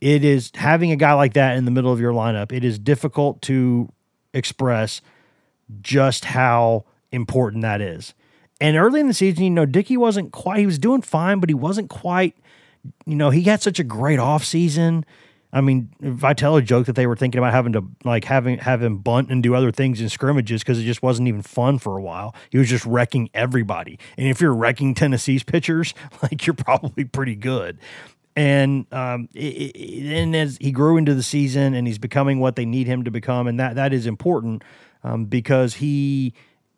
it is having a guy like that in the middle of your lineup. It is difficult to express just how important that is. And early in the season, you know, Dickey wasn't quite, he was doing fine, but he wasn't quite, you know, he had such a great off season. I mean, Vitello joked that they were thinking about having to like having have him bunt and do other things in scrimmages because it just wasn't even fun for a while. He was just wrecking everybody. And if you're wrecking Tennessee's pitchers, (laughs) like you're probably pretty good and um, it, it, and as he grew into the season and he's becoming what they need him to become, and that that is important um, because he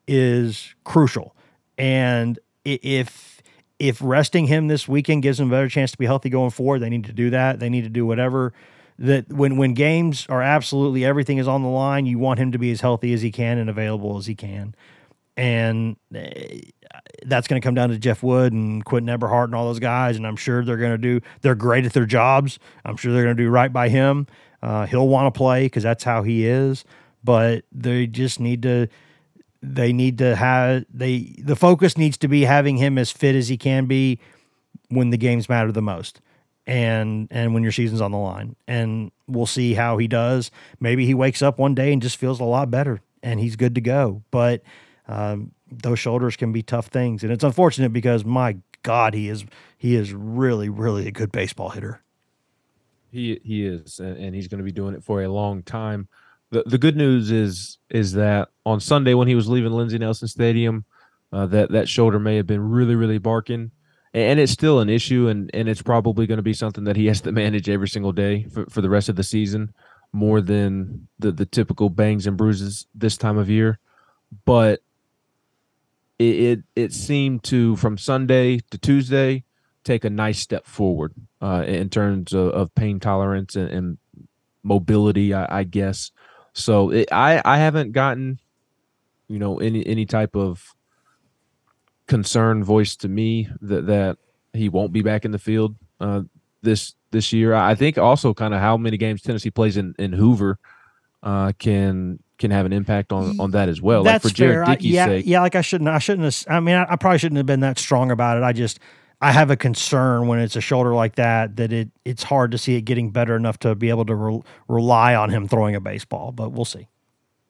is crucial. And if if resting him this weekend gives him a better chance to be healthy going forward, they need to do that. They need to do whatever that when when games are absolutely everything is on the line, you want him to be as healthy as he can and available as he can. And eh, that's going to come down to Jeff Wood and Quentin Eberhardt and all those guys. And I'm sure they're going to do, they're great at their jobs. I'm sure they're going to do right by him. Uh, he'll want to play because that's how he is. But they just need to, they need to have, they, the focus needs to be having him as fit as he can be when the games matter the most and and when your season's on the line. And we'll see how he does. Maybe he wakes up one day and just feels a lot better and he's good to go. But um, those shoulders can be tough things, and it's unfortunate because my God, he is he is really really a good baseball hitter. He he is, and he's going to be doing it for a long time. the The good news is is that on Sunday when he was leaving Lindsey Nelson Stadium, uh, that that shoulder may have been really really barking, and it's still an issue, and and it's probably going to be something that he has to (laughs) manage every single day for, for the rest of the season, more than the the typical bangs and bruises this time of year. But it, it, it seemed to from Sunday to Tuesday take a nice step forward uh, in terms of, of pain tolerance and, and mobility, I, I, guess. So it, I I haven't gotten you know any any type of concern voiced to me that that he won't be back in the field uh, this this year. I think also kind of how many games Tennessee plays in in Hoover uh, can can have an impact on on that as well. That's like for Jared fair. Dickey's I, yeah, sake. yeah. Like I shouldn't. I shouldn't. Have, I mean, I, I, probably shouldn't have been that strong about it. I just I have a concern when it's a shoulder like that that it it's hard to see it getting better enough to be able to re- rely on him throwing a baseball. But we'll see.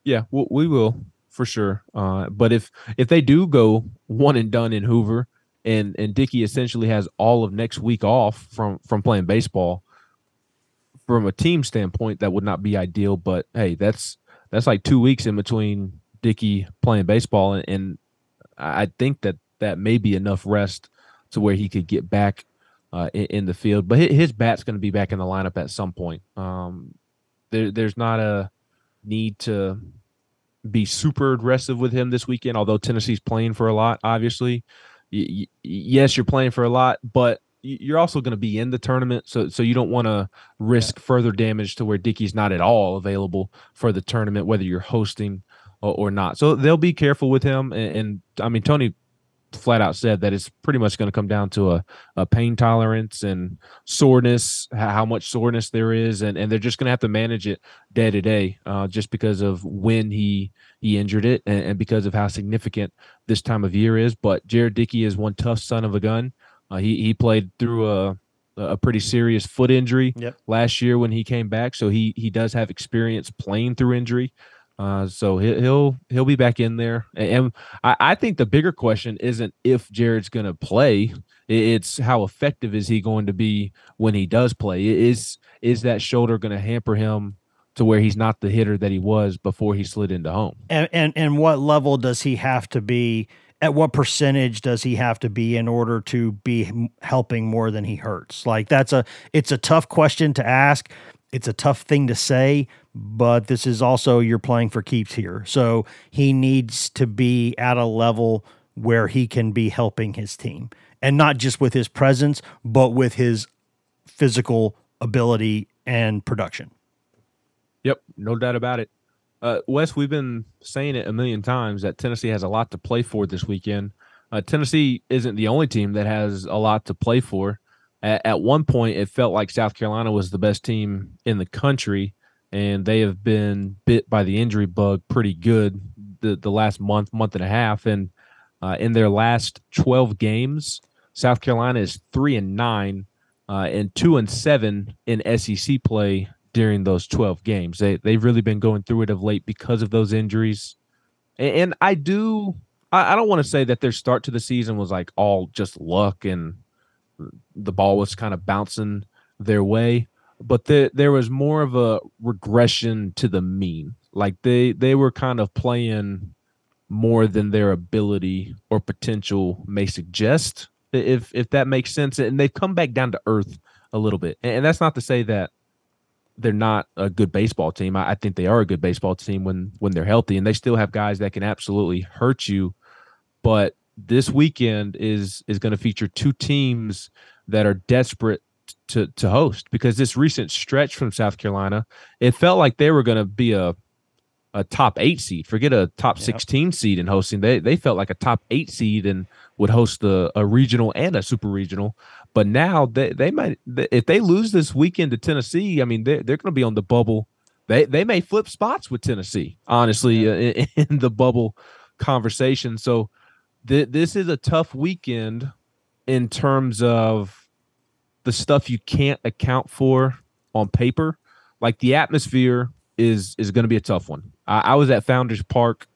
Yeah, we, we will for sure. Uh, but if if they do go one and done in Hoover, and and Dickey essentially has all of next week off from from playing baseball. From a team standpoint, that would not be ideal. But hey, that's that's like two weeks in between Dickey playing baseball, and, and I think that that may be enough rest to where he could get back uh, in, in, the field. But his, his bat's going to be back in the lineup at some point. Um, there, there's not a need to be super aggressive with him this weekend, although Tennessee's playing for a lot, obviously. Y- y- yes, you're playing for a lot, but you're also going to be in the tournament, so so you don't want to risk yeah. further damage to where Dickey's not at all available for the tournament, whether you're hosting or, or not. So they'll be careful with him, and, and, I mean Tony flat out said that it's pretty much going to come down to a, a pain tolerance and soreness, how much soreness there is, and, and they're just going to have to manage it day to day, uh, just because of when he he injured it and, and because of how significant this time of year is. But Jared Dickey is one tough son of a gun. Uh, he he played through a a pretty serious foot injury yep. last year when he came back, so he he does have experience playing through injury. Uh, so he'll he'll be back in there, and I, I think the bigger question isn't if Jared's going to play; it's how effective is he going to be when he does play. Is is that shoulder going to hamper him to where he's not the hitter that he was before he slid into home? And and and what level does he have to be at what percentage does he have to be in order to be helping more than he hurts? Like that's a it's a tough question to ask. It's a tough thing to say but this is also you're playing for keeps here. So he needs to be at a level where he can be helping his team. And not just with his presence but with his physical ability and production. Yep no doubt about it uh, Wes, we've been saying it a million times that Tennessee has a lot to play for this weekend. Uh, Tennessee isn't the only team that has a lot to play for. At, at, one point, it felt like South Carolina was the best team in the country, and they have been bit by the injury bug pretty good the, the last month, month and a half. And uh, in their last 12 games, South Carolina is three and nine uh, and two and seven in SEC play during those 12 games. They they've really been going through it of late because of those injuries. And, and I do I, I don't want to say that their start to the season was like all just luck and the ball was kind of bouncing their way, but the, there was more of a regression to the mean. Like they they were kind of playing more than their ability or potential may suggest if if that makes sense and they've come back down to earth a little bit and that's not to say that they're not a good baseball team. I, I, think they are a good baseball team when when they're healthy, and they still have guys that can absolutely hurt you. But this weekend is is going to feature two teams that are desperate to to host because this recent stretch from South Carolina, it felt like they were going to be a a top eight seed. Forget a top yep. sixteen seed in hosting. They they felt like a top eight seed and would host the a regional and a super regional. But now they, they might if they lose this weekend to Tennessee, I mean they're they're going to be on the bubble. They they may flip spots with Tennessee, honestly, uh, in, in, the bubble conversation. So th- this is a tough weekend in terms of the stuff you can't account for on paper. Like the atmosphere is is going to be a tough one. I, I was at Founders Park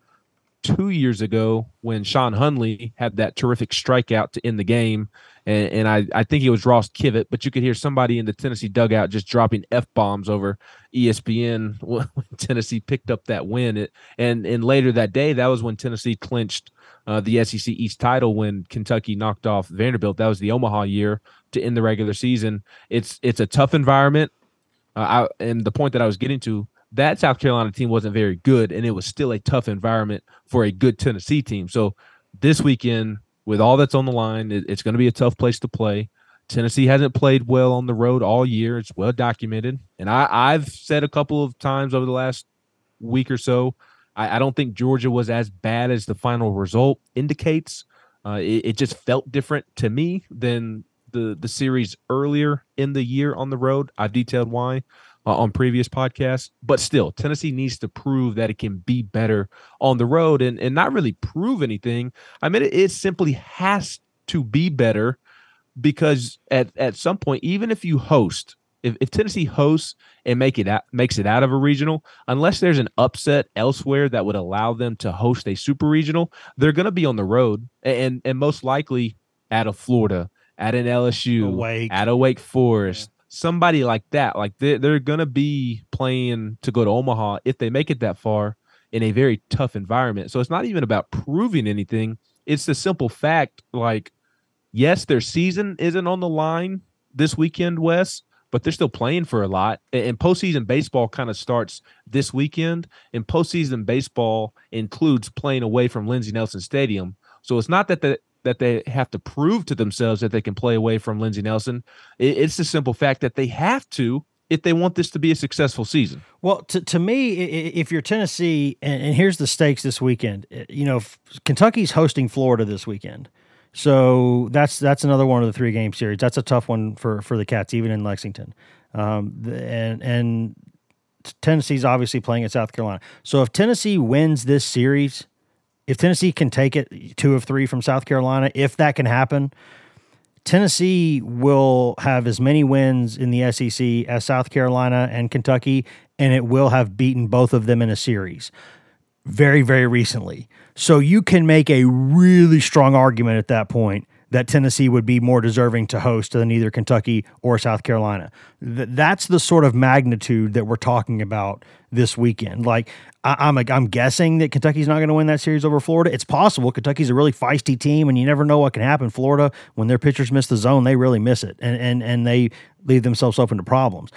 two years ago when Sean Hunley had that terrific strikeout to end the game. And, and I, I think it was Ross Kivett, but you could hear somebody in the Tennessee dugout just dropping F bombs over ESPN (laughs) when Tennessee picked up that win. It, and, and later that day, that was when Tennessee clinched uh, the SEC East title when Kentucky knocked off Vanderbilt. That was the Omaha year to end the regular season. It's, it's a tough environment. Uh, I, and the point that I was getting to, that South Carolina team wasn't very good, and it was still a tough environment for a good Tennessee team. So this weekend, with all that's on the line, it, it's going to be a tough place to play. Tennessee hasn't played well on the road all year. It's well documented, and I, I've said a couple of times over the last week or so, I, I don't think Georgia was as bad as the final result indicates. Uh, it, it just felt different to me than the the series earlier in the year on the road. I've detailed why uh, on previous podcasts, but still, Tennessee needs to prove that it can be better on the road and, and not really prove anything. I mean, it, it simply has to be better because at, at some point, even if you host, if, if Tennessee hosts and make it out, makes it out of a regional, unless there's an upset elsewhere that would allow them to host a super regional, they're going to be on the road and and most likely out of Florida, at an LSU, Awake. at a Wake Forest, somebody like that. Like they're, they're going to be playing to go to Omaha if they make it that far in a very tough environment. So it's not even about proving anything. It's the simple fact like, yes, their season isn't on the line this weekend, Wes, but they're still playing for a lot. And postseason baseball kind of starts this weekend, and postseason baseball includes playing away from Lindsey Nelson Stadium. So it's not that the that they have to prove to themselves that they can play away from Lindsey Nelson. It's the simple fact that they have to if they want this to be a successful season. Well, to, to me, if you're Tennessee, and, and here's the stakes this weekend, you know, Kentucky's hosting Florida this weekend. So that's that's another one of the three game series. That's a tough one for for the Cats, even in Lexington. Um, and and Tennessee's obviously playing at South Carolina. So if Tennessee wins this series, if Tennessee can take it two of three from South Carolina, if that can happen, Tennessee will have as many wins in the SEC as South Carolina and Kentucky, and it will have beaten both of them in a series very, very recently. So you can make a really strong argument at that point that Tennessee would be more deserving to host than either Kentucky or South Carolina. Th- that's the sort of magnitude that we're talking about this weekend. Like I- am I'm, I'm guessing that Kentucky's not going to win that series over Florida. It's possible. Kentucky's a really feisty team, and you never know what can happen. Florida, when their pitchers miss the zone, they really miss it, and and and they leave themselves open to problems.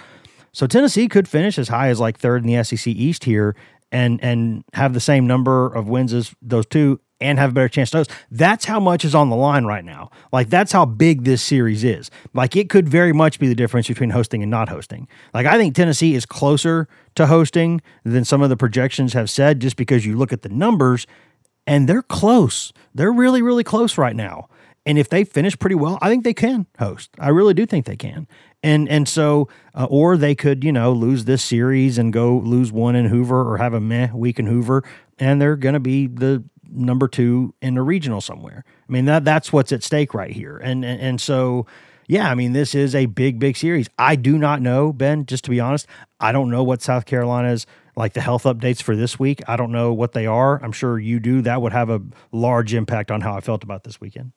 So Tennessee could finish as high as like third in the SEC East here, and and have the same number of wins as those two and have a better chance to host. That's how much is on the line right now. Like that's how big this series is. Like it could very much be the difference between hosting and not hosting. Like I think Tennessee is closer to hosting than some of the projections have said just because you look at the numbers and they're close. They're really really close right now. And if they finish pretty well, I think they can host. I really do think they can. And and so, uh, or they could, you know, lose this series and go lose one in Hoover or have a meh week in Hoover, and they're going to be the number two in a regional somewhere. I mean that that's what's at stake right here. And and, and so yeah, I mean this is a big big series. I do not know Ben. Just to be honest, I don't know what South Carolina's like the health updates for this week. I don't know what they are. I'm sure you do. That would have a large impact on how I felt about this weekend.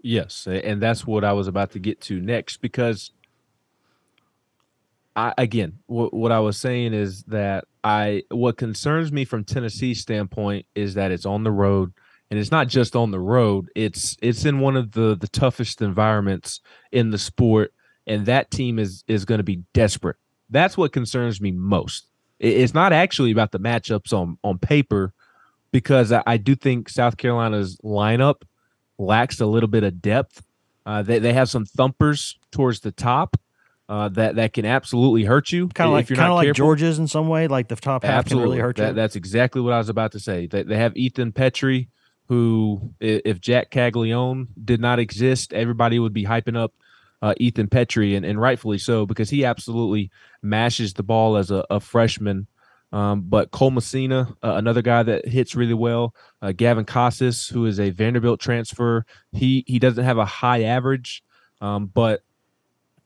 Yes, and that's what I was about to get to next because I again, what, what I was saying is that I what concerns me from Tennessee's standpoint is that it's on the road, and it's not just on the road. It's it's in one of the the toughest environments in the sport, and that team is is going to be desperate. That's what concerns me most. It's not actually about the matchups on on paper, because I, I do think South Carolina's lineup lacks a little bit of depth. Uh, they they have some thumpers towards the top uh, that that can absolutely hurt you. Kind of like kind of like Georgia's in some way. Like the top half absolutely. can really hurt that, you. That's exactly what I was about to say. They, they have Ethan Petry, who if Jac Caglianone did not exist, everybody would be hyping up uh, Ethan Petry, and, and rightfully so because he absolutely mashes the ball as a, a freshman. Um, but Cole Messina, uh, another guy that hits really well. Uh, Gavin Casas, who is a Vanderbilt transfer, he he doesn't have a high average, um, but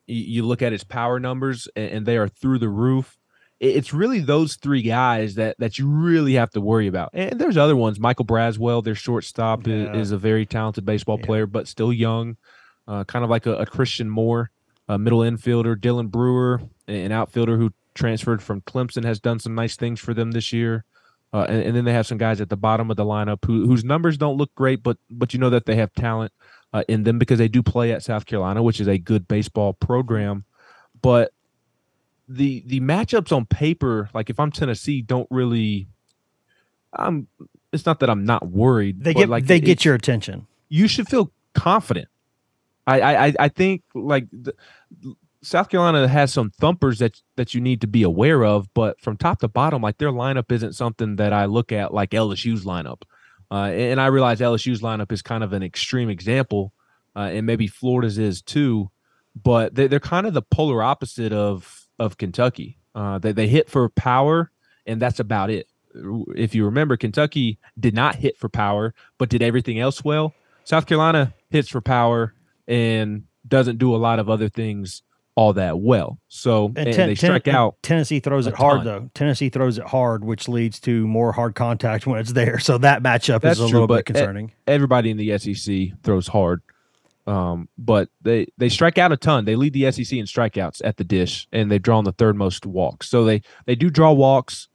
you, look at his power numbers and, and, they are through the roof. It's really those three guys that that you really have to worry about. And there's other ones. Michael Braswell, their shortstop, yeah. is, is, a very talented baseball yeah. player, but still young, uh, kind of like a, a Christian Moore, a middle infielder. Dylan Brewer, an outfielder who transferred from Clemson, has done some nice things for them this year. Uh, and, and, then they have some guys at the bottom of the lineup who, whose numbers don't look great, but but you know that they have talent uh, in them because they do play at South Carolina, which is a good baseball program. But the the matchups on paper, like if I'm Tennessee, don't really. I'm. It's not that I'm not worried. They get like they get your attention. You should feel confident. I I I think like the, South Carolina has some thumpers that that you need to be aware of, but from top to bottom, like their lineup isn't something that I look at like LSU's lineup. Uh, and I realize LSU's lineup is kind of an extreme example, uh, and maybe Florida's is too. But they, are kind of the polar opposite of of Kentucky. Uh, they they hit for power, and that's about it. If you remember, Kentucky did not hit for power, but did everything else well. South Carolina hits for power and doesn't do a lot of other things all that well. So and, and ten, they strike ten, out. Tennessee throws it hard ton. though. Tennessee throws it hard, which leads to more hard contact when it's there. (laughs) So that matchup That's is a true, little bit concerning. Everybody in the SEC throws hard. Um, but they they strike out a ton. They lead the SEC in strikeouts at the dish, and they've drawn the third most walks. So they they do draw walks,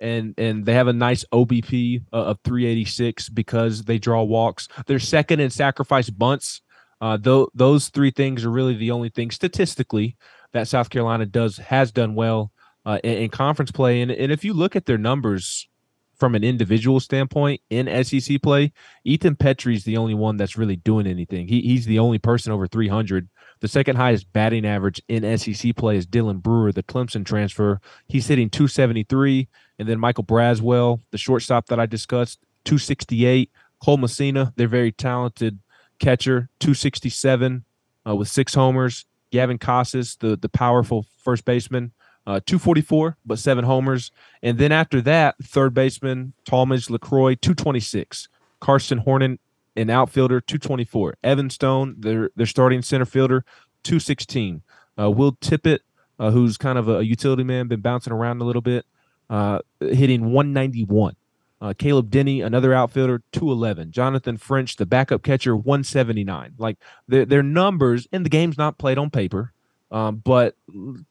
and and they have a nice OBP uh, of 386 because they draw walks. They're second in sacrifice bunts uh, though those three things are really the only things statistically that South Carolina does has done well uh, in, in, conference play. And, and if you look at their numbers from an individual standpoint in SEC play, Ethan Petry's the only one that's really doing anything. He, he's the only person over 300. The second highest batting average in SEC play is Dylan Brewer, the Clemson transfer. He's hitting 273. And then Michael Braswell, the shortstop that I discussed, 268. Cole Messina, they're very talented catcher, 267 uh, with six homers. Gavin Casas, the, the powerful first baseman, uh, 244, but seven homers. And then after that, third baseman, Talmadge LeCroy, 226. Carson Horton, an outfielder, 224. Evan Stone, their, their starting center fielder, 216. Uh, Will Tippett, uh, who's kind of a utility man, been bouncing around a little bit, uh, hitting 191. Uh, Caleb Denny, another outfielder, 211. Jonathan French, the backup catcher, 179. Like their, their numbers, and the game's not played on paper, um, but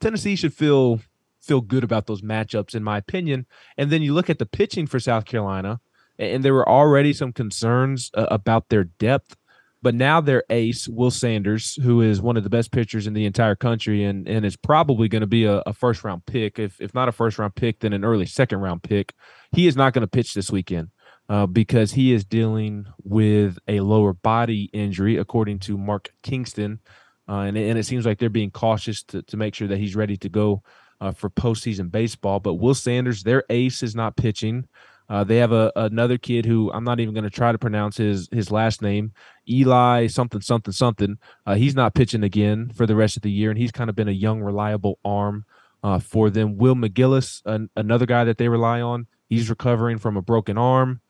Tennessee should feel feel good about those matchups, in my opinion. And then you look at the pitching for South Carolina, and there were already some concerns uh, about their depth but now their ace, Will Sanders, who is one of the best pitchers in the entire country and, and is probably going to be a, a, first round pick. If, if not a first round pick, then an early second round pick. He is not going to pitch this weekend uh, because he is dealing with a lower body injury, according to Mark Kingston. Uh, and, and it seems like they're being cautious to, to make sure that he's ready to go uh, for postseason baseball. But Will Sanders, their ace, is not pitching. Uh, they have a another kid who I'm not even going to try to pronounce his his last name, Eli something something something. Uh, he's not pitching again for the rest of the year, and he's kind of been a young, reliable arm uh, for them. Will McGillis, an, another guy that they rely on, he's recovering from a broken arm.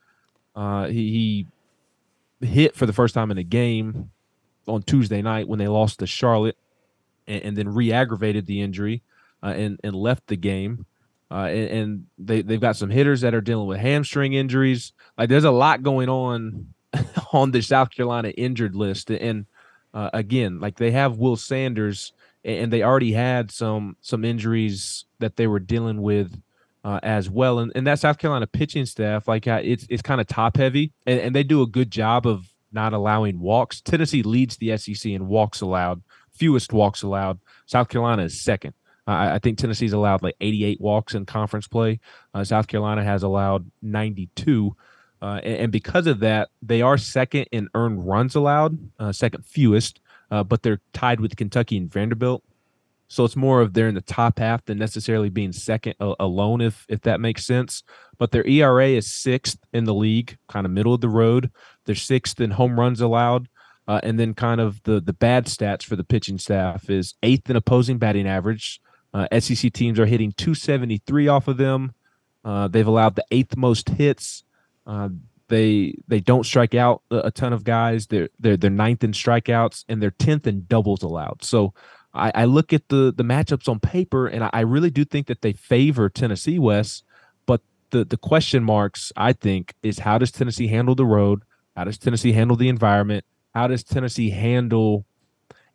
Uh, he, he, hit for the first time in a game on Tuesday night when they lost to Charlotte, and, and then re-aggravated the injury uh, and and left the game. Uh, and, and, they they've got some hitters that are dealing with hamstring injuries. Like there's a lot going on (laughs) on the South Carolina injured list. And uh, again, like they have Will Sanders, and they already had some some injuries that they were dealing with uh, as well. And, and that South Carolina pitching staff, like uh, it's it's kind of top heavy, and, and they do a good job of not allowing walks. Tennessee leads the SEC in walks allowed, fewest walks allowed. South Carolina is second. Uh, I think Tennessee's allowed like 88 walks in conference play. Uh, South Carolina has allowed 92. Uh, and, and, because of that, they are second in earned runs allowed, uh, second fewest, but they're tied with Kentucky and Vanderbilt. So it's more of they're in the top half than necessarily being second alone, if if that makes sense. But their ERA is sixth in the league, kind of middle of the road. They're sixth in home runs allowed. Uh, and then kind of the the bad stats for the pitching staff is eighth in opposing batting average, uh, SEC teams are hitting 273 off of them. Uh, they've allowed the eighth most hits. Uh, they they don't strike out a, ton of guys. They're they're they're ninth in strikeouts and they're tenth in doubles allowed. So I, I look at the the matchups on paper and I, I really do think that they favor Tennessee Wes. But the the question marks I think is how does Tennessee handle the road? How does Tennessee handle the environment? How does Tennessee handle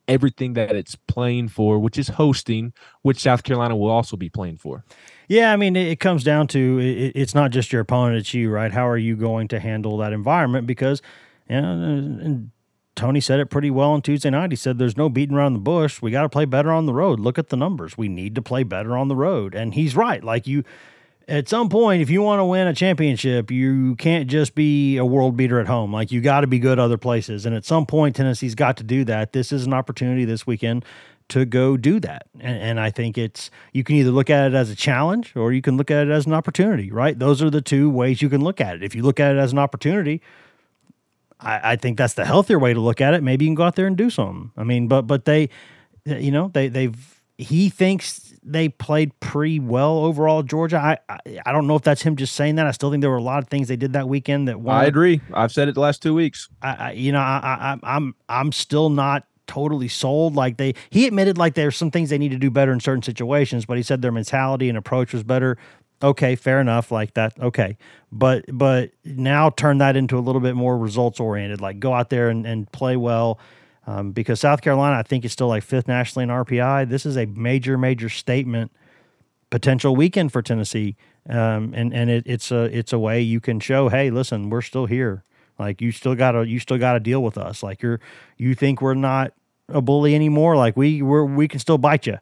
everything that it's playing for, which is hosting, which South Carolina will also be playing for. Yeah, I mean, it, comes down to it, it's not just your opponent; it's you, right? How are you going to handle that environment? Because, you know, Tony said it pretty well on Tuesday night. He said, "There's no beating around the bush. We got to play better on the road. Look at the numbers. We need to play better on the road." And he's right. Like you, at some point, if you want to win a championship, you can't just be a world beater at home. Like you got to be good other places. And at some point, Tennessee's got to do that. This is an opportunity this weekend to go do that. And, and, I think it's you can either look at it as a challenge or you can look at it as an opportunity, right? Those are the two ways you can look at it. If you look at it as an opportunity, I, I think that's the healthier way to look at it. Maybe you can go out there and do something. I mean, but but they, uh, you know, they they've he thinks they played pretty well overall. Georgia. I, I, I don't know if that's him just saying that. I still think there were a lot of things they did that weekend that. I agree. I've said it the last two weeks. I, I you know I, I I'm I'm still not totally sold. Like they he admitted like there's some things they need to do better in certain situations, but he said their mentality and approach was better. Okay, fair enough. Like that. Okay, but but now turn that into a little bit more results oriented. Like go out there and, and play well um, because South Carolina, I think, is still like fifth nationally in RPI. This is a major, major statement potential weekend for Tennessee, um, and and it, it's a it's a way you can show, hey, listen, we're still here. Like you still gotta you still gotta deal with us. Like you're you think we're not a bully anymore. Like we we're, we can still bite you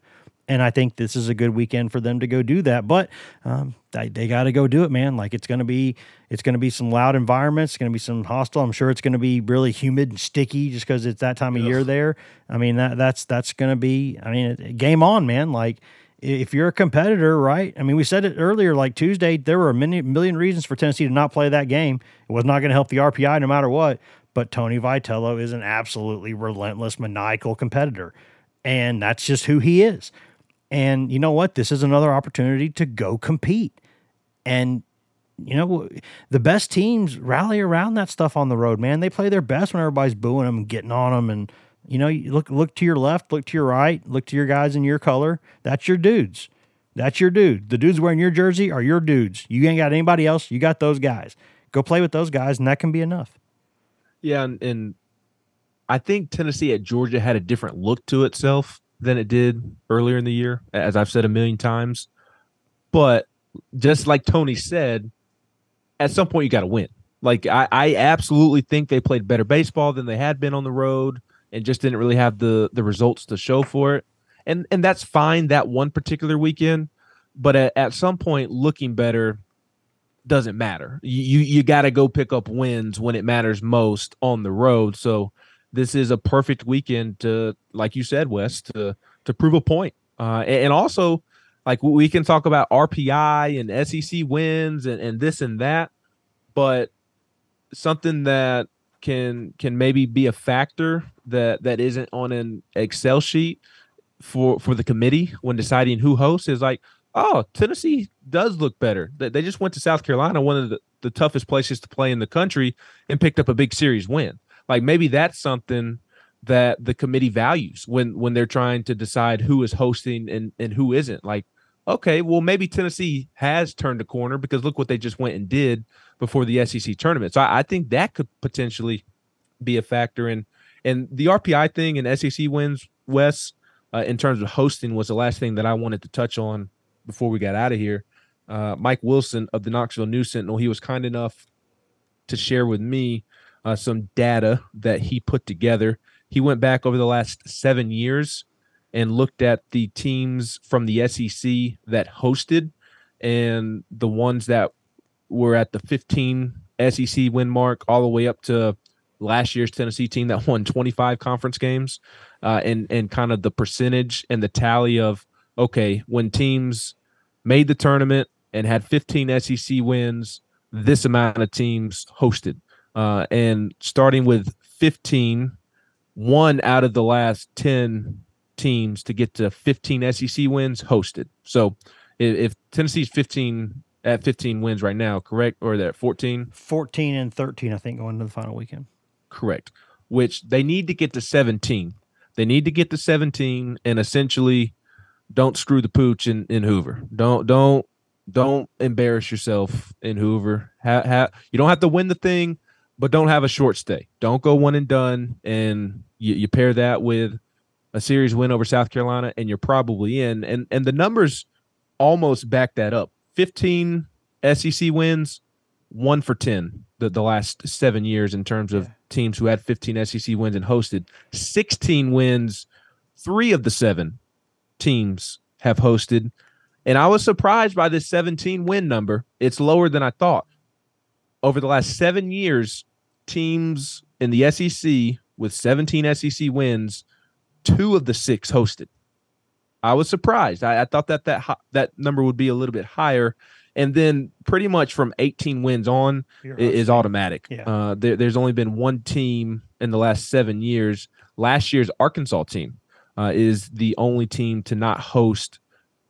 and I think this is a good weekend for them to go do that. But um, they, they got to go do it, man. Like it's going to be it's going to be some loud environments. It's going to be some hostile. I'm sure it's going to be really humid and sticky just because it's that time of Ugh. year there. I mean that that's that's going to be. I mean, game on, man. Like if you're a competitor, right? I mean, we said it earlier, like Tuesday, there were a million, million reasons for Tennessee to not play that game. It was not going to help the RPI no matter what. But Tony Vitello is an absolutely relentless, maniacal competitor. And that's just who he is. And you know what? This is another opportunity to go compete. And you know, the best teams rally around that stuff on the road, man. They play their best when everybody's booing them and getting on them. And, you know, look, look to your left, look to your right, look to your guys in your color. That's your dudes. That's your dude. The dudes wearing your jersey are your dudes. You ain't got anybody else. You got those guys. Go play with those guys, and that can be enough. Yeah. And, and I think Tennessee at Georgia had a different look to itself than it did earlier in the year, as I've said a million times. But just like Tony said, at some point you got to win. Like I, I absolutely think they played better baseball than they had been on the road, and just didn't really have the the results to show for it. And and that's fine that one particular weekend, but at, at some point, looking better doesn't matter. You you got to go pick up wins when it matters most on the road. So this is a perfect weekend to, like you said, Wes, to to prove a point. Uh, and, and also, like we can talk about RPI and SEC wins and, and this and that, but something that can can maybe be a factor that that isn't on an Excel sheet for for the committee when deciding who hosts is like, oh, Tennessee does look better. They just went to South Carolina, one of the, the toughest places to play in the country, and picked up a big series win. Like maybe that's something that the committee values when when they're trying to decide who is hosting and and who isn't. Like, okay, well maybe Tennessee has turned a corner because look what they just went and did before the SEC tournament. So I, I think that could potentially be a factor in and the RPI thing and SEC wins, Wes, uh, in terms of hosting was the last thing that I wanted to touch on before we got out of here. Uh, Mike Wilson of the Knoxville News Sentinel, he was kind enough to share with me uh, some data that he put together. He went back over the last seven years and looked at the teams from the SEC that hosted and the ones that were at the 15 SEC win mark, all the way up to last year's Tennessee team that won 25 conference games, uh, and and kind of the percentage and the tally of okay when teams made the tournament and had 15 SEC wins, this amount of teams hosted. Uh, and starting with 15, one out of the last 10 teams to get to 15 SEC wins hosted. So if, if Tennessee's 15 at 15 wins right now, correct? Or they're at 14? 14 and 13, I think, going into the final weekend. Correct. Which they need to get to 17. They need to get to 17 and essentially don't screw the pooch in, in Hoover. Don't don't don't embarrass yourself in Hoover. Ha, ha, you don't have to win the thing, but don't have a short stay. Don't go one and done. And you, you pair that with a series win over South Carolina, and you're probably in. And and the numbers almost back that up. 15 SEC wins, one for 10 the, the last seven years in terms of teams who had 15 SEC wins and hosted. 16 wins, three of the seven teams have hosted. And I was surprised by this 17 win number. It's lower than I thought. Over the last seven years, teams in the SEC with 17 SEC wins, two of the six hosted. I was surprised. I, I thought that that that number would be a little bit higher, and then pretty much from 18 wins on is automatic. Yeah. Uh, there, there's only been one team in the last seven years. Last year's Arkansas team uh, is the only team to not host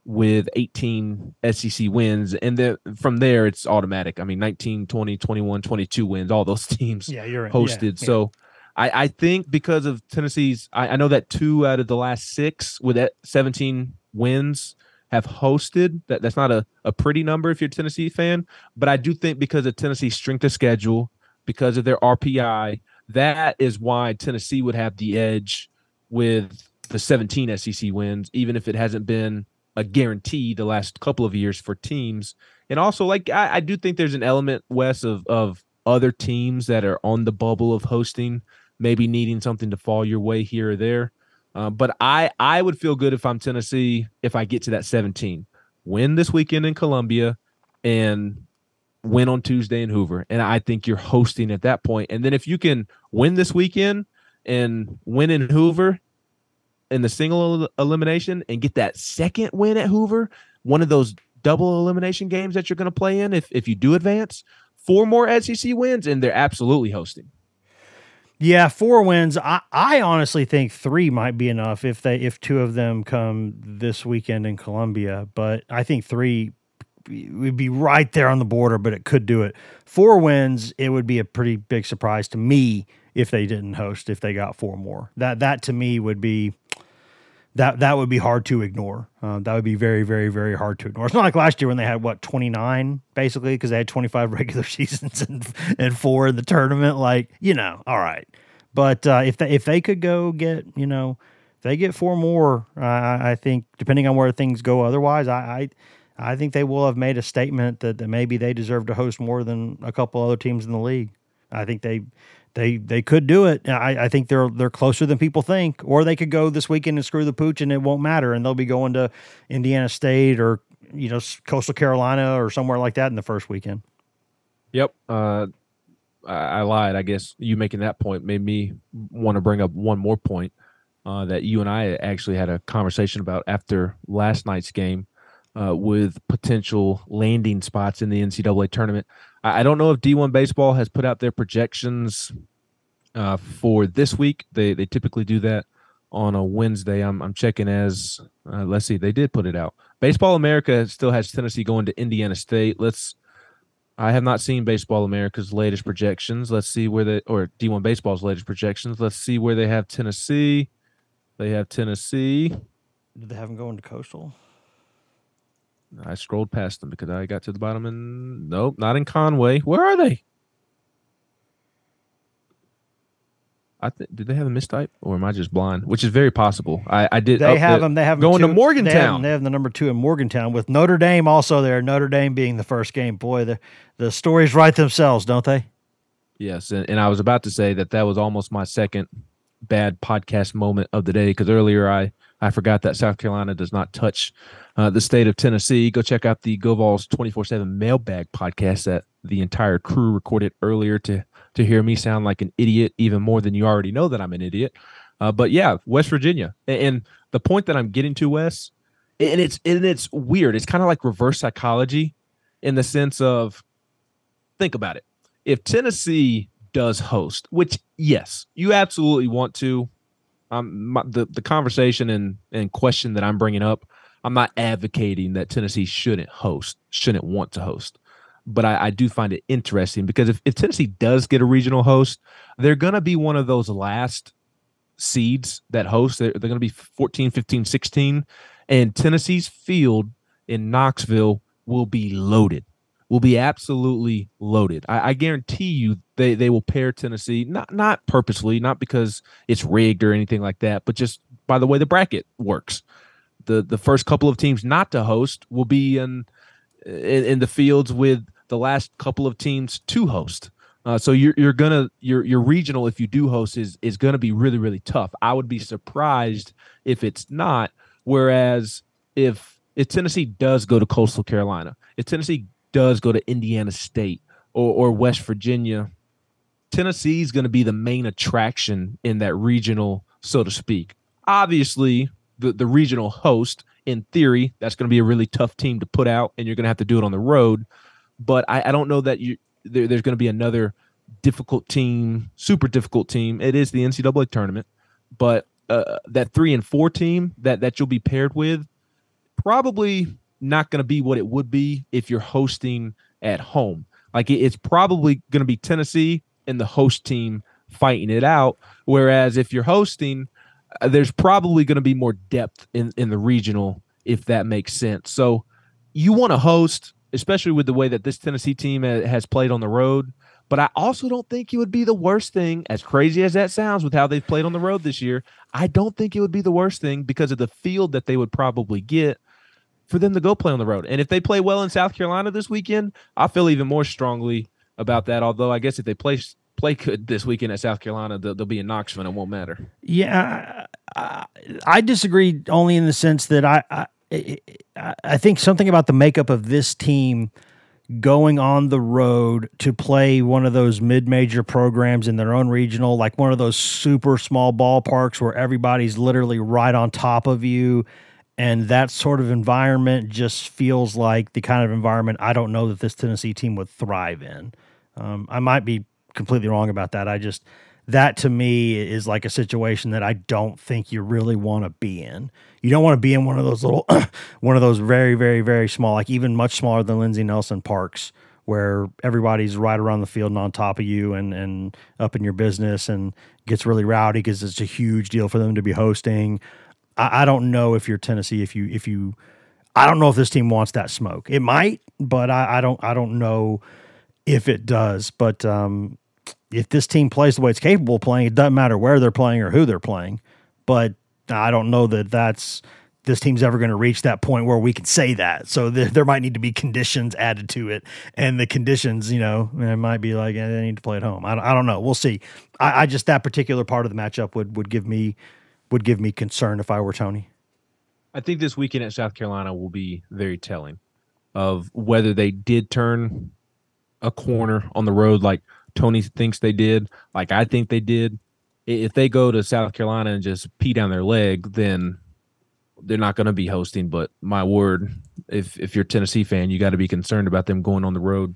with 18 SEC wins. And then from there, it's automatic. I mean, 19, 20, 21, 22 wins, all those (laughs) teams Yeah, you're hosted. Yeah, so I, I think because of Tennessee's, I, I know that two out of the last six with that 17 wins have hosted. That That's not a, a pretty number if you're a Tennessee fan. But I do think because of Tennessee's strength of schedule, because of their RPI, that is why Tennessee would have the edge with the 17 SEC wins, even if it hasn't been a guarantee the last couple of years for teams. And also, like I, I do think there's an element, Wes, of of other teams that are on the bubble of hosting, maybe needing something to fall your way here or there. Uh, but I I would feel good if I'm Tennessee if I get to that 17, win this weekend in Columbia, and win on Tuesday in Hoover. And I think you're hosting at that point. And then if you can win this weekend and win in Hoover in the single el- elimination and get that second win at Hoover, one of those double elimination games that you're going to play in if if you do advance, four more SEC wins and they're absolutely hosting. Yeah, four wins. I, I honestly think three might be enough if they if two of them come this weekend in Columbia. But I think three would be right there on the border, but it could do it. Four wins, it would be a pretty big surprise to me if they didn't host. If they got four more, that that to me would be that that would be hard to ignore. Uh, that would be very, very, very hard to ignore. It's not like last year when they had what twenty nine basically because they had twenty five (laughs) regular seasons and and four in the tournament. Like you know, all right. But uh, if they if they could go get you know, if they get four more, uh, I think depending on where things go, otherwise, I, I I think they will have made a statement that, that maybe they deserve to host more than a couple other teams in the league. I think they they they could do it. I, I think they're they're closer than people think. Or they could go this weekend and screw the pooch, and it won't matter, and they'll be going to Indiana State or you know Coastal Carolina or somewhere like that in the first weekend. Yep. Uh, I, I lied. I guess you making that point made me want to bring up one more point uh, that you and I actually had a conversation about after last night's game uh, with potential landing spots in the NCAA tournament. I, don't know if D1 Baseball has put out their projections uh, for this week. They they typically do that on a Wednesday. I'm I'm checking as uh, let's see. They did put it out. Baseball America still has Tennessee going to Indiana State. Let's. I have not seen Baseball America's latest projections. Let's see where they or D1 Baseball's latest projections. Let's see where they have Tennessee. They have Tennessee. Did they have them going to Coastal? I scrolled past them because I got to the bottom and nope, not in Conway. Where are they? I think did they have a mistype or am I just blind? Which is very possible. I, I did. They have the- them. They have 'em going to two- Morgantown. They have, they have the number two in Morgantown with Notre Dame also there. Notre Dame being the first game. Boy, the the stories write themselves, don't they? Yes, and, and I was about to say that that was almost my second bad podcast moment of the day because earlier I I forgot that South Carolina does not touch uh, the state of Tennessee. Go check out the twenty four seven mailbag podcast that the entire crew recorded earlier to to hear me sound like an idiot even more than you already know that I'm an idiot. Uh, but yeah, West Virginia, and, and the point that I'm getting to, Wes, and it's and it's weird. It's kind of like reverse psychology in the sense of think about it. If Tennessee does host, which yes, you absolutely want to, um, my, the the conversation and and question that I'm bringing up I'm not advocating that Tennessee shouldn't host, shouldn't want to host. But I, I do find it interesting because if, if Tennessee does get a regional host, they're going to be one of those last seeds that host. They're, they're going to be 14, 15, 16. And Tennessee's field in Knoxville will be loaded will be absolutely loaded. I, I, guarantee you they, they will pair Tennessee, not not purposely, not because it's rigged or anything like that, but just by the way the bracket works. The the first couple of teams not to host will be in in, in the fields with the last couple of teams to host. Uh, so you're you're gonna your your regional if you do host is is gonna be really really tough. I would be surprised if it's not. Whereas if if Tennessee does go to Coastal Carolina, if Tennessee does go to Indiana State or, or West Virginia, Tennessee is going to be the main attraction in that regional, so to speak. Obviously, the, the regional host, in theory, that's going to be a really tough team to put out, and you're going to have to do it on the road. But I, I don't know that you there, there's going to be another difficult team, super difficult team. It is the NCAA tournament, but uh, that three and four team that that you'll be paired with, probably not going to be what it would be if you're hosting at home. Like it's probably going to be Tennessee and the host team fighting it out. Whereas if you're hosting, uh, there's probably going to be more depth in, in the regional, if that makes sense. So you want to host, especially with the way that this Tennessee team has played on the road. But I also don't think it would be the worst thing, as crazy as that sounds, with how they've played on the road this year. I don't think it would be the worst thing because of the field that they would probably get for them to go play on the road. And if they play well in South Carolina this weekend, I feel even more strongly about that. Although I guess if they play play good this weekend at South Carolina, they'll, they'll be in Knoxville. and It won't matter. Yeah, I, I disagree only in the sense that I, I I think something about the makeup of this team going on the road to play one of those mid-major programs in their own regional like one of those super small ballparks where everybody's literally right on top of you and that sort of environment just feels like the kind of environment I don't know that this Tennessee team would thrive in. Um, I might be completely wrong about that. I just that to me is like a situation that I don't think you really want to be in. You don't want to be in one of those little, (coughs) one of those very, very, very small, like even much smaller than Lindsey Nelson parks, where everybody's right around the field and on top of you and and up in your business and gets really rowdy because it's a huge deal for them to be hosting. I, I don't know if you're Tennessee if you if you I don't know if this team wants that smoke. It might, but I, I don't I don't know if it does. But um, if this team plays the way it's capable of playing, it doesn't matter where they're playing or who they're playing. But I don't know that that's this team's ever going to reach that point where we can say that. So th- there might need to be conditions added to it, and the conditions, you know, it might be like they need to play at home. I don't, I don't know. We'll see. I, I just that particular part of the matchup would would give me would give me concern if I were Tony. I think this weekend at South Carolina will be very telling of whether they did turn a corner on the road like Tony thinks they did, like I think they did. If they go to South Carolina and just pee down their leg, then they're not going to be hosting. But my word, if if you're a Tennessee fan, you got to be concerned about them going on the road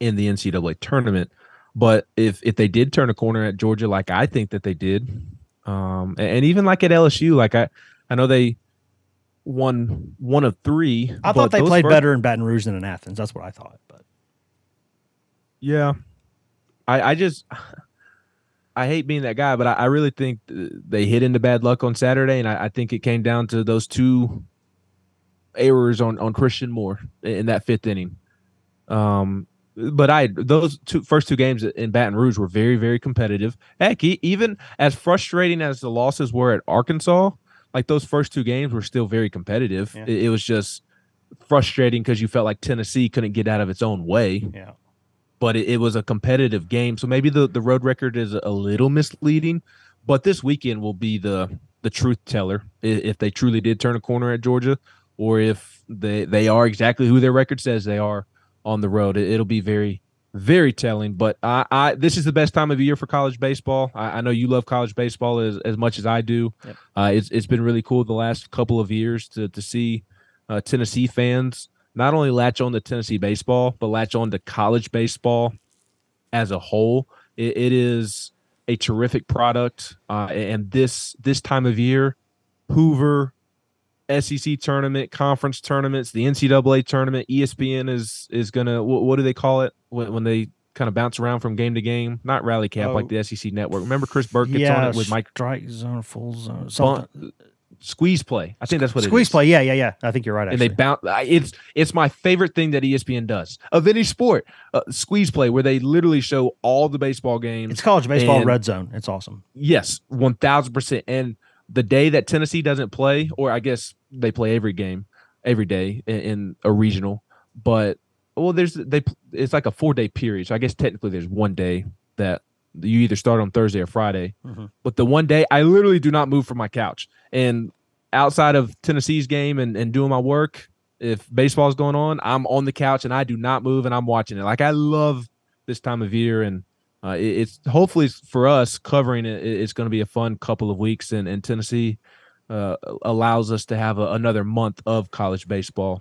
in the NCAA tournament. But if if they did turn a corner at Georgia, like I think that they did, um, and, and, even like at LSU, like I, I know they won one of three. I thought they played first... better in Baton Rouge than in Athens. That's what I thought. But yeah, I, I just, (sighs) I hate being that guy, but I, I really think they hit into bad luck on Saturday, and I, I think it came down to those two errors on on Christian Moore in that fifth inning. Um, but I those two first two games in Baton Rouge were very very competitive. Heck, even as frustrating as the losses were at Arkansas, like those first two games were still very competitive. Yeah. It, it, was just frustrating because you felt like Tennessee couldn't get out of its own way. Yeah. But it, it was a competitive game, so maybe the the road record is a little misleading. But this weekend will be the the truth teller if they truly did turn a corner at Georgia, or if they they are exactly who their record says they are on the road. It, will be very, very telling. But I, I, this is the best time of year for college baseball. I, I know you love college baseball as, as much as I do. Yep. Uh, it's it's been really cool the last couple of years to to see uh, Tennessee fans not only latch on to Tennessee baseball, but latch on to college baseball as a whole. it, it is a terrific product, uh, and this this time of year, Hoover, SEC tournament, conference tournaments, the NCAA tournament. ESPN is is gonna what, what do they call it when, when they kind of bounce around from game to game? Not rally cap Oh. like the SEC network. Remember Chris Burke gets yeah, on it with Mike strike zone, full zone, Bun- something. squeeze play. I think that's what it Squeeze is. play. Yeah, yeah, yeah. I think you're right. and they bounce. It's it's my favorite thing that ESPN does of any sport. Uh, squeeze play where they literally show all the baseball games. it's college baseball and- red zone. It's awesome. Yes, one thousand percent. And the day that Tennessee doesn't play, or I guess they play every game, every day in, in a regional, but well, there's they it's like a four day period. So I guess technically there's one day that you either start on Thursday or Friday. Mhm. But the one day I literally do not move from my couch. And outside of Tennessee's game and, and doing my work, if baseball's going on, I'm on the couch and I do not move and I'm watching it. Like I love this time of year and uh, it- it's hopefully for us covering it. it- It's going to be a fun couple of weeks, and, and Tennessee uh, allows us to have a, another month of college baseball.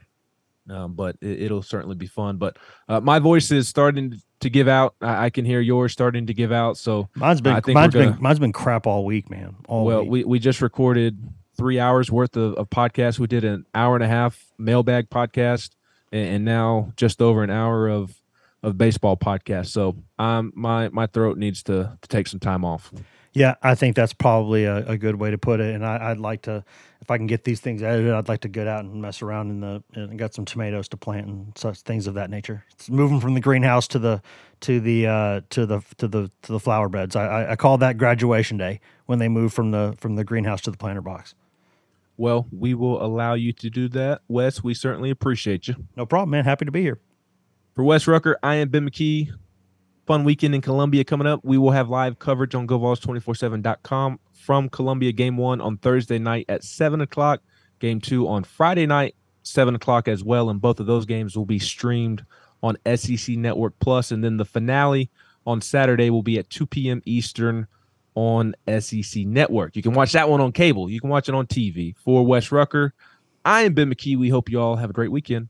Um, but it, it'll certainly be fun. But uh, my voice is starting to give out. I, I can hear yours starting to give out. So Mine's been I think mine's we're been mine's been crap all week, man. All well, week. we, we just recorded three hours worth of, of podcast. We did an hour and a half mailbag podcast, and, and now just over an hour of of baseball podcast. So um, my my throat needs to to take some time off. Yeah, I think that's probably a, a good way to put it. And I, I'd like to, if I can get these things edited, I'd like to get out and mess around in the and got some tomatoes to plant and such things of that nature. It's moving from the greenhouse to the to the uh, to the to the to the flower beds. I, I, I call that graduation day when they move from the from the greenhouse to the planter box. Well, we will allow you to do that, Wes. We certainly appreciate you. No problem, man. Happy to be here. For Wes Rucker, I am Ben McKee. Fun weekend in Columbia coming up. We will have live coverage on GoVols247.com from Columbia Game One on Thursday night at 7 o'clock. Game two on Friday night, 7 o'clock as well. And both of those games will be streamed on SEC Network Plus. And then the finale on Saturday will be at 2 p.m. Eastern on SEC Network. You can watch that one on cable. You can watch it on TV. For Wes Rucker, I am Ben McKee. We hope you all have a great weekend.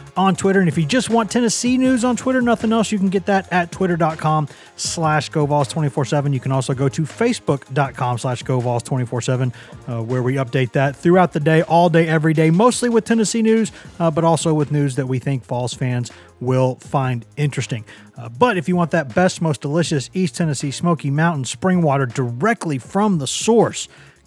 on Twitter. And if you just want Tennessee news on Twitter, nothing else, you can get that at twitter.com slash GoVols247. You can also go to facebook.com slash GoVols247, uh, where we update that throughout the day, all day, every day, mostly with Tennessee news, uh, but also with news that we think Vols fans will find interesting. Uh, but if you want that best, most delicious East Tennessee Smoky Mountain spring water directly from the source,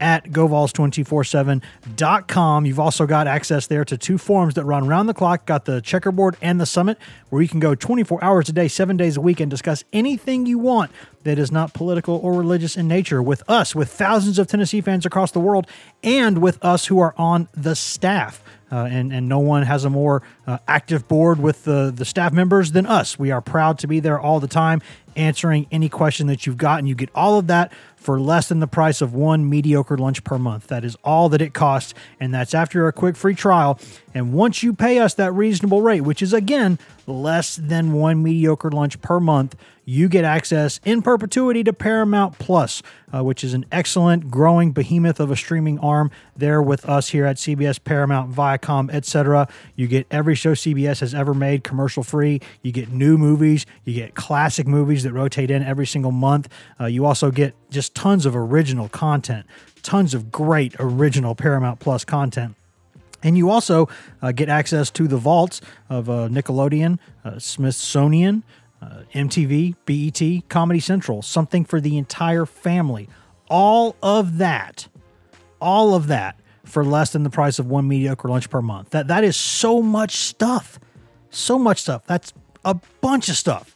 at govols247.com. You've also got access there to two forums that run round the clock. Got the checkerboard and the summit, where you can go 24 hours a day, seven days a week, and discuss anything you want that is not political or religious in nature with us, with thousands of Tennessee fans across the world, and with us who are on the staff. Uh, and, and no one has a more uh, active board with the, the staff members than us. We are proud to be there all the time, answering any question that you've got, and you get all of that for less than the price of one mediocre lunch per month. That is all that it costs, and that's after a quick free trial. And once you pay us that reasonable rate, which is again less than one mediocre lunch per month, you get access in perpetuity to Paramount Plus, uh, which is an excellent growing behemoth of a streaming arm there with us here at CBS, Paramount, Viacom, etc. You get every show CBS has ever made commercial free. You get new movies. You get classic movies that rotate in every single month. Uh, you also get just tons of original content, tons of great original Paramount Plus content. And you also uh, get access to the vaults of uh, Nickelodeon, uh, Smithsonian, uh, MTV, BET, Comedy Central, something for the entire family. All of that, all of that for less than the price of one mediocre lunch per month. That that is so much stuff, so much stuff. That's a bunch of stuff.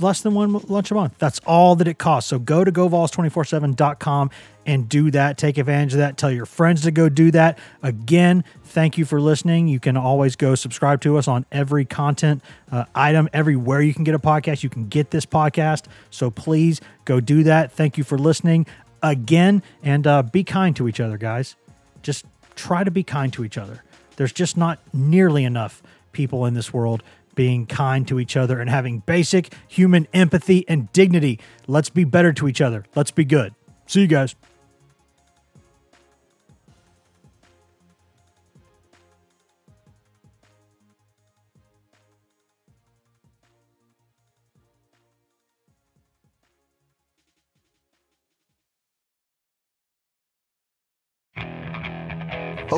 less than one lunch a month. That's all that it costs. So go to govols247.com and do that. Take advantage of that. Tell your friends to go do that. Again, thank you for listening. You can always go subscribe to us on every content uh, item, everywhere you can get a podcast. You can get this podcast. So please go do that. Thank you for listening again and uh, be kind to each other, guys. Just try to be kind to each other. There's just not nearly enough people in this world being kind to each other and having basic human empathy and dignity. Let's be better to each other. Let's be good. See you guys.